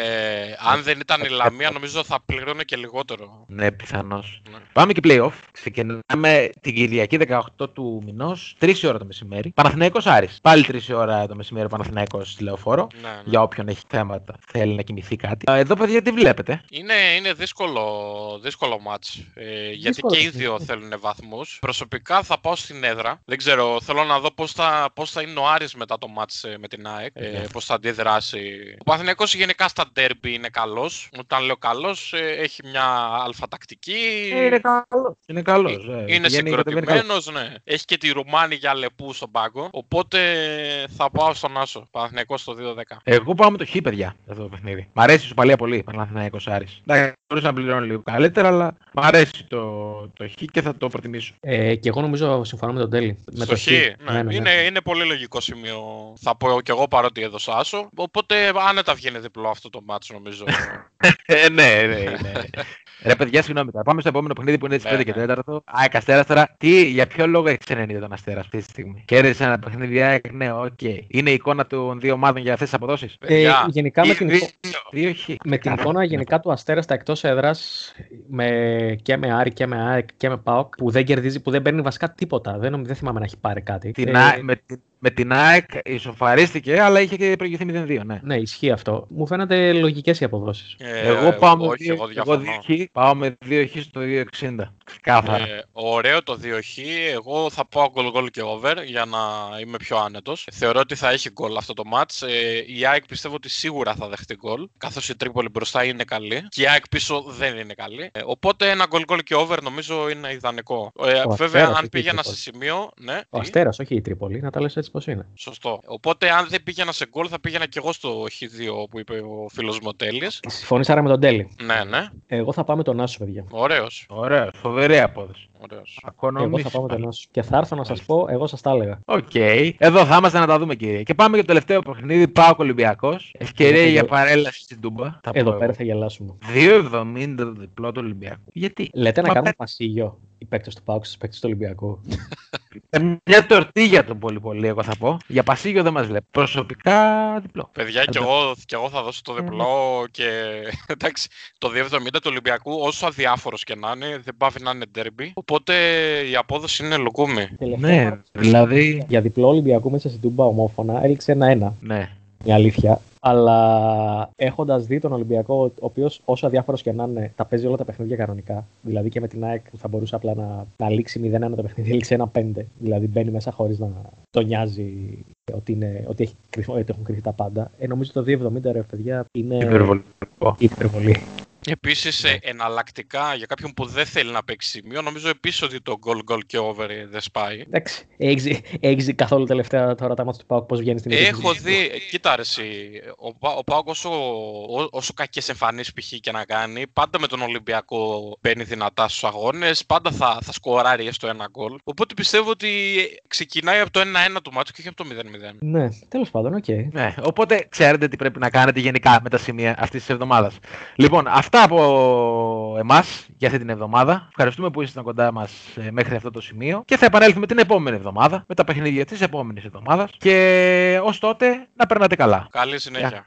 S2: αν δεν ήταν η Λαμία νομίζω θα πληρώνει και λιγότερο.
S1: Ναι, πιθανώς.
S2: Ναι.
S1: Πάμε και playoff. Ξεκινάμε την Κυριακή 18 του μηνός, 3 η ώρα το μεσημέρι. Παναθηναϊκός Άρης. Πάλι 3 η ώρα το μεσημέρι ο Παναθηναϊκός στη λεωφόρο.
S2: Ναι, ναι.
S1: Για όποιον έχει θέματα, θέλει να κοιμηθεί κάτι. Ε, Εδώ, παιδιά, τι βλέπετε;
S2: Είναι, είναι δύσκολο, δύσκολο μάτς, ε, γιατί
S3: Δύσκολο
S2: και οι
S3: παιχνίδι.
S2: δύο θέλουν βαθμούς. Προσωπικά θα πάω στην έδρα. Δεν ξέρω, θέλω να δω πώς θα, πώς θα είναι ο Άρης μετά το μάτς ε, με την ΑΕΚ, ε,
S1: Ναι.
S2: πώς θα αντιδράσει. Ο Παθηναϊκός γενικά στα ντέρμπι είναι καλός. Όταν λέω καλός, ε, έχει μια αλφατακτική.
S1: είναι καλός. Είναι καλός.
S2: Είναι συγκροτημένος, ναι. Έχει και τη Ρουμάνη για λεπού στον πάγκο. Οπότε θα πάω στον Άσο. Παναθηναϊκός στο 2-10.
S1: Εγώ πάω με το χ, παιδιά, αυτό το παιχνίδι. Μ' αρέσει η ισοπαλία πολύ, Παναθηναϊκός Άρης. Εντάξει, μπορούσε να πληρώνει λίγο καλύτερα, αλλά μ' αρέσει το, το χ και θα το προτιμήσω.
S3: Ε, και εγώ νομίζω συμφωνώ με τον Τέλη. Με
S2: Στο
S3: το
S2: χ,
S3: χ.
S2: ναι. Είναι, είναι πολύ λογικό σημείο. Θα πω κι εγώ παρότι έδωσα άσο. Οπότε άνετα βγαίνει διπλό αυτό το ματς νομίζω.
S1: Ε, ναι, ναι, ναι. Ρε παιδιά, συγγνώμη τώρα. Πάμε στο επόμενο παιχνίδι που είναι στις
S2: Ναι,
S1: 5 και
S2: ναι.
S1: 4. ΑΕΚ Αστέρας τώρα. Τι, για ποιο λόγο έχει 90 τον Αστέρα αυτή τη στιγμή; Κέρδισε ένα παιχνίδι ΑΕΚ, ναι, οκ. Είναι η εικόνα των δύο ομάδων για αυτέ τι αποδόσεις;
S3: Ε,
S2: Παιδιά,
S3: γενικά με την, εικο-
S1: Δύο χ.
S3: με την εικόνα γενικά του Αστέρα στα εκτός έδρας με, και με Άρη και με ΑΕΚ και με ΠΑΟΚ που δεν κερδίζει, που δεν παίρνει βασικά τίποτα. Δεν, νομι- δεν θυμάμαι να έχει πάρει κάτι.
S1: Την
S3: Ε,
S1: Α- με, την- με την ΑΕΚ ισοφαρίστηκε, αλλά είχε και προηγηθεί 0-2, ναι.
S3: Ναι, ισχύει αυτό. Μου φαίνονται λογικές οι αποδόσεις.
S2: ε,
S1: εγώ πάω με
S2: όχι,
S1: δύο-
S2: εγώ
S1: εγώ
S2: διαφωνώ.
S1: δύο χ, πάω με 2 χ στο 2,60. Ξεκάθαρα.
S2: Ε, ωραίο το 2χ. Εγώ θα πάω γκολ γκολ και over για να είμαι πιο άνετος. Θεωρώ ότι θα έχει γκολ αυτό το match. Ε, η ΑΕΚ πιστεύω ότι σίγουρα θα δεχτεί γκολ. Καθώς η Τρίπολη μπροστά είναι καλή. Και η ΑΕΚ πίσω δεν είναι καλή. Ε, οπότε ένα γκολ γκολ και over νομίζω είναι ιδανικό. Ε,
S3: Ο
S2: βέβαια,
S3: Αστέρας,
S2: αν
S3: όχι η
S2: πήγαινα
S3: Τρίπολη.
S2: σε σημείο. Ναι,
S3: Ο
S2: τι;
S3: Αστέρας, όχι η Τρίπολη, να τα λες έτσι πώς είναι.
S2: Σωστό. Οπότε, αν δεν πήγαινα σε γκολ, θα πήγαινα και εγώ στο Χ2 που είπε ο φίλος μου ο Τέλης.
S3: Συμφωνεί άρα με τον Τέλη.
S2: Ναι, ναι.
S3: Εγώ θα πάω με τον Άσο, παιδιά.
S2: Ωραίος.
S1: Ωραίος, φοβερή απόδοση.
S2: Ωραίος.
S3: Εγώ θα πάω με τον Άσο. Και θα έρθω να σας πω, εγώ σας τα έλεγα.
S1: Οκ. Εδώ θα είμαστε να τα δούμε, κύριε. Και πάμε για το τελευταίο παιχνίδι. Πάω Ολυμπιακός. Ευκαιρία
S3: Εδώ-
S1: για παρέλαση στην Τούμπα. Θα
S3: Εδώ
S1: πω
S3: πέρα
S1: εγώ.
S3: θα γελάσουμε.
S1: 2,70 το διπλό του Ολυμπιακού. Γιατί;
S3: Λέτε να
S1: Μα
S3: κάνουμε
S1: πέ-
S3: pasillo οι παίκτες του ΠΑΟΚ στους παίκτες του Ολυμπιακού.
S1: Ε, Μια τορτίγια τον πολύ πολύ, εγώ θα πω. Για pasillo δεν μας βλέπει. Προσωπικά διπλό.
S2: Παιδιά, κι
S1: Εδώ.
S2: εγώ, κι εγώ θα δώσω το διπλό και εντάξει, το 2,70 του Ολυμπιακού, όσο αδιάφορος και να είναι, δεν πάβει να είναι ντέρμπι. Οπότε η απόδοση είναι λουκούμι.
S1: Ναι, δηλαδή.
S3: Για διπλό Ολυμπιακού μέσα στην Τούμπα ομόφωνα έληξε ένα-ένα.
S1: Ναι.
S3: Η αλήθεια. Αλλά έχοντας δει τον Ολυμπιακό, ο οποίος όσο αδιάφορος και να είναι, τα παίζει όλα τα παιχνίδια κανονικά. Δηλαδή και με την ΑΕΚ που θα μπορούσε απλά να, να λήξει 0-1 το παιχνίδι, έληξε 1-5. Δηλαδή μπαίνει μέσα χωρίς να τον νοιάζει ότι, είναι, ότι, έχει, κρυφ- ότι έχουν κρυφτεί τα πάντα. Ε, νομίζω το 2,70 ρε παιδιά είναι
S1: Υπερβολικό.
S3: υπερβολή.
S2: Επίσης,
S1: Ναι.
S2: εναλλακτικά για κάποιον που δεν θέλει να παίξει σημείο, νομίζω επίσης ότι το goal goal και over ε, δεν σπάει.
S3: Εντάξει. Έχεις δει καθόλου τελευταία τώρα τα ματς του ΠΑΟΚ πώς βγαίνει στην
S2: Έχω δει, κοίτα ρε εσύ, ο, Πα- ο ΠΑΟΚ όσο, ό- όσο κακές εμφανίσεις π.χ. και να κάνει, πάντα με τον Ολυμπιακό μπαίνει δυνατά στους αγώνες, πάντα θα, θα σκοράρει έστω ένα γκολ. Οπότε πιστεύω ότι ξεκινάει από το 1-1 του ματς και όχι από το 0-0.
S3: Ναι, τέλος πάντων, οκ.
S1: Ναι, οπότε ξέρετε τι πρέπει να κάνετε γενικά με τα σημεία αυτής της εβδομάδας. Λοιπόν, αυτά από εμάς για αυτή την εβδομάδα. Ευχαριστούμε που ήσασταν κοντά μας μέχρι αυτό το σημείο και θα επανέλθουμε την επόμενη εβδομάδα με τα παιχνίδια της επόμενης εβδομάδας. Και ως τότε να περνάτε καλά.
S2: Καλή συνέχεια.
S1: Γεια.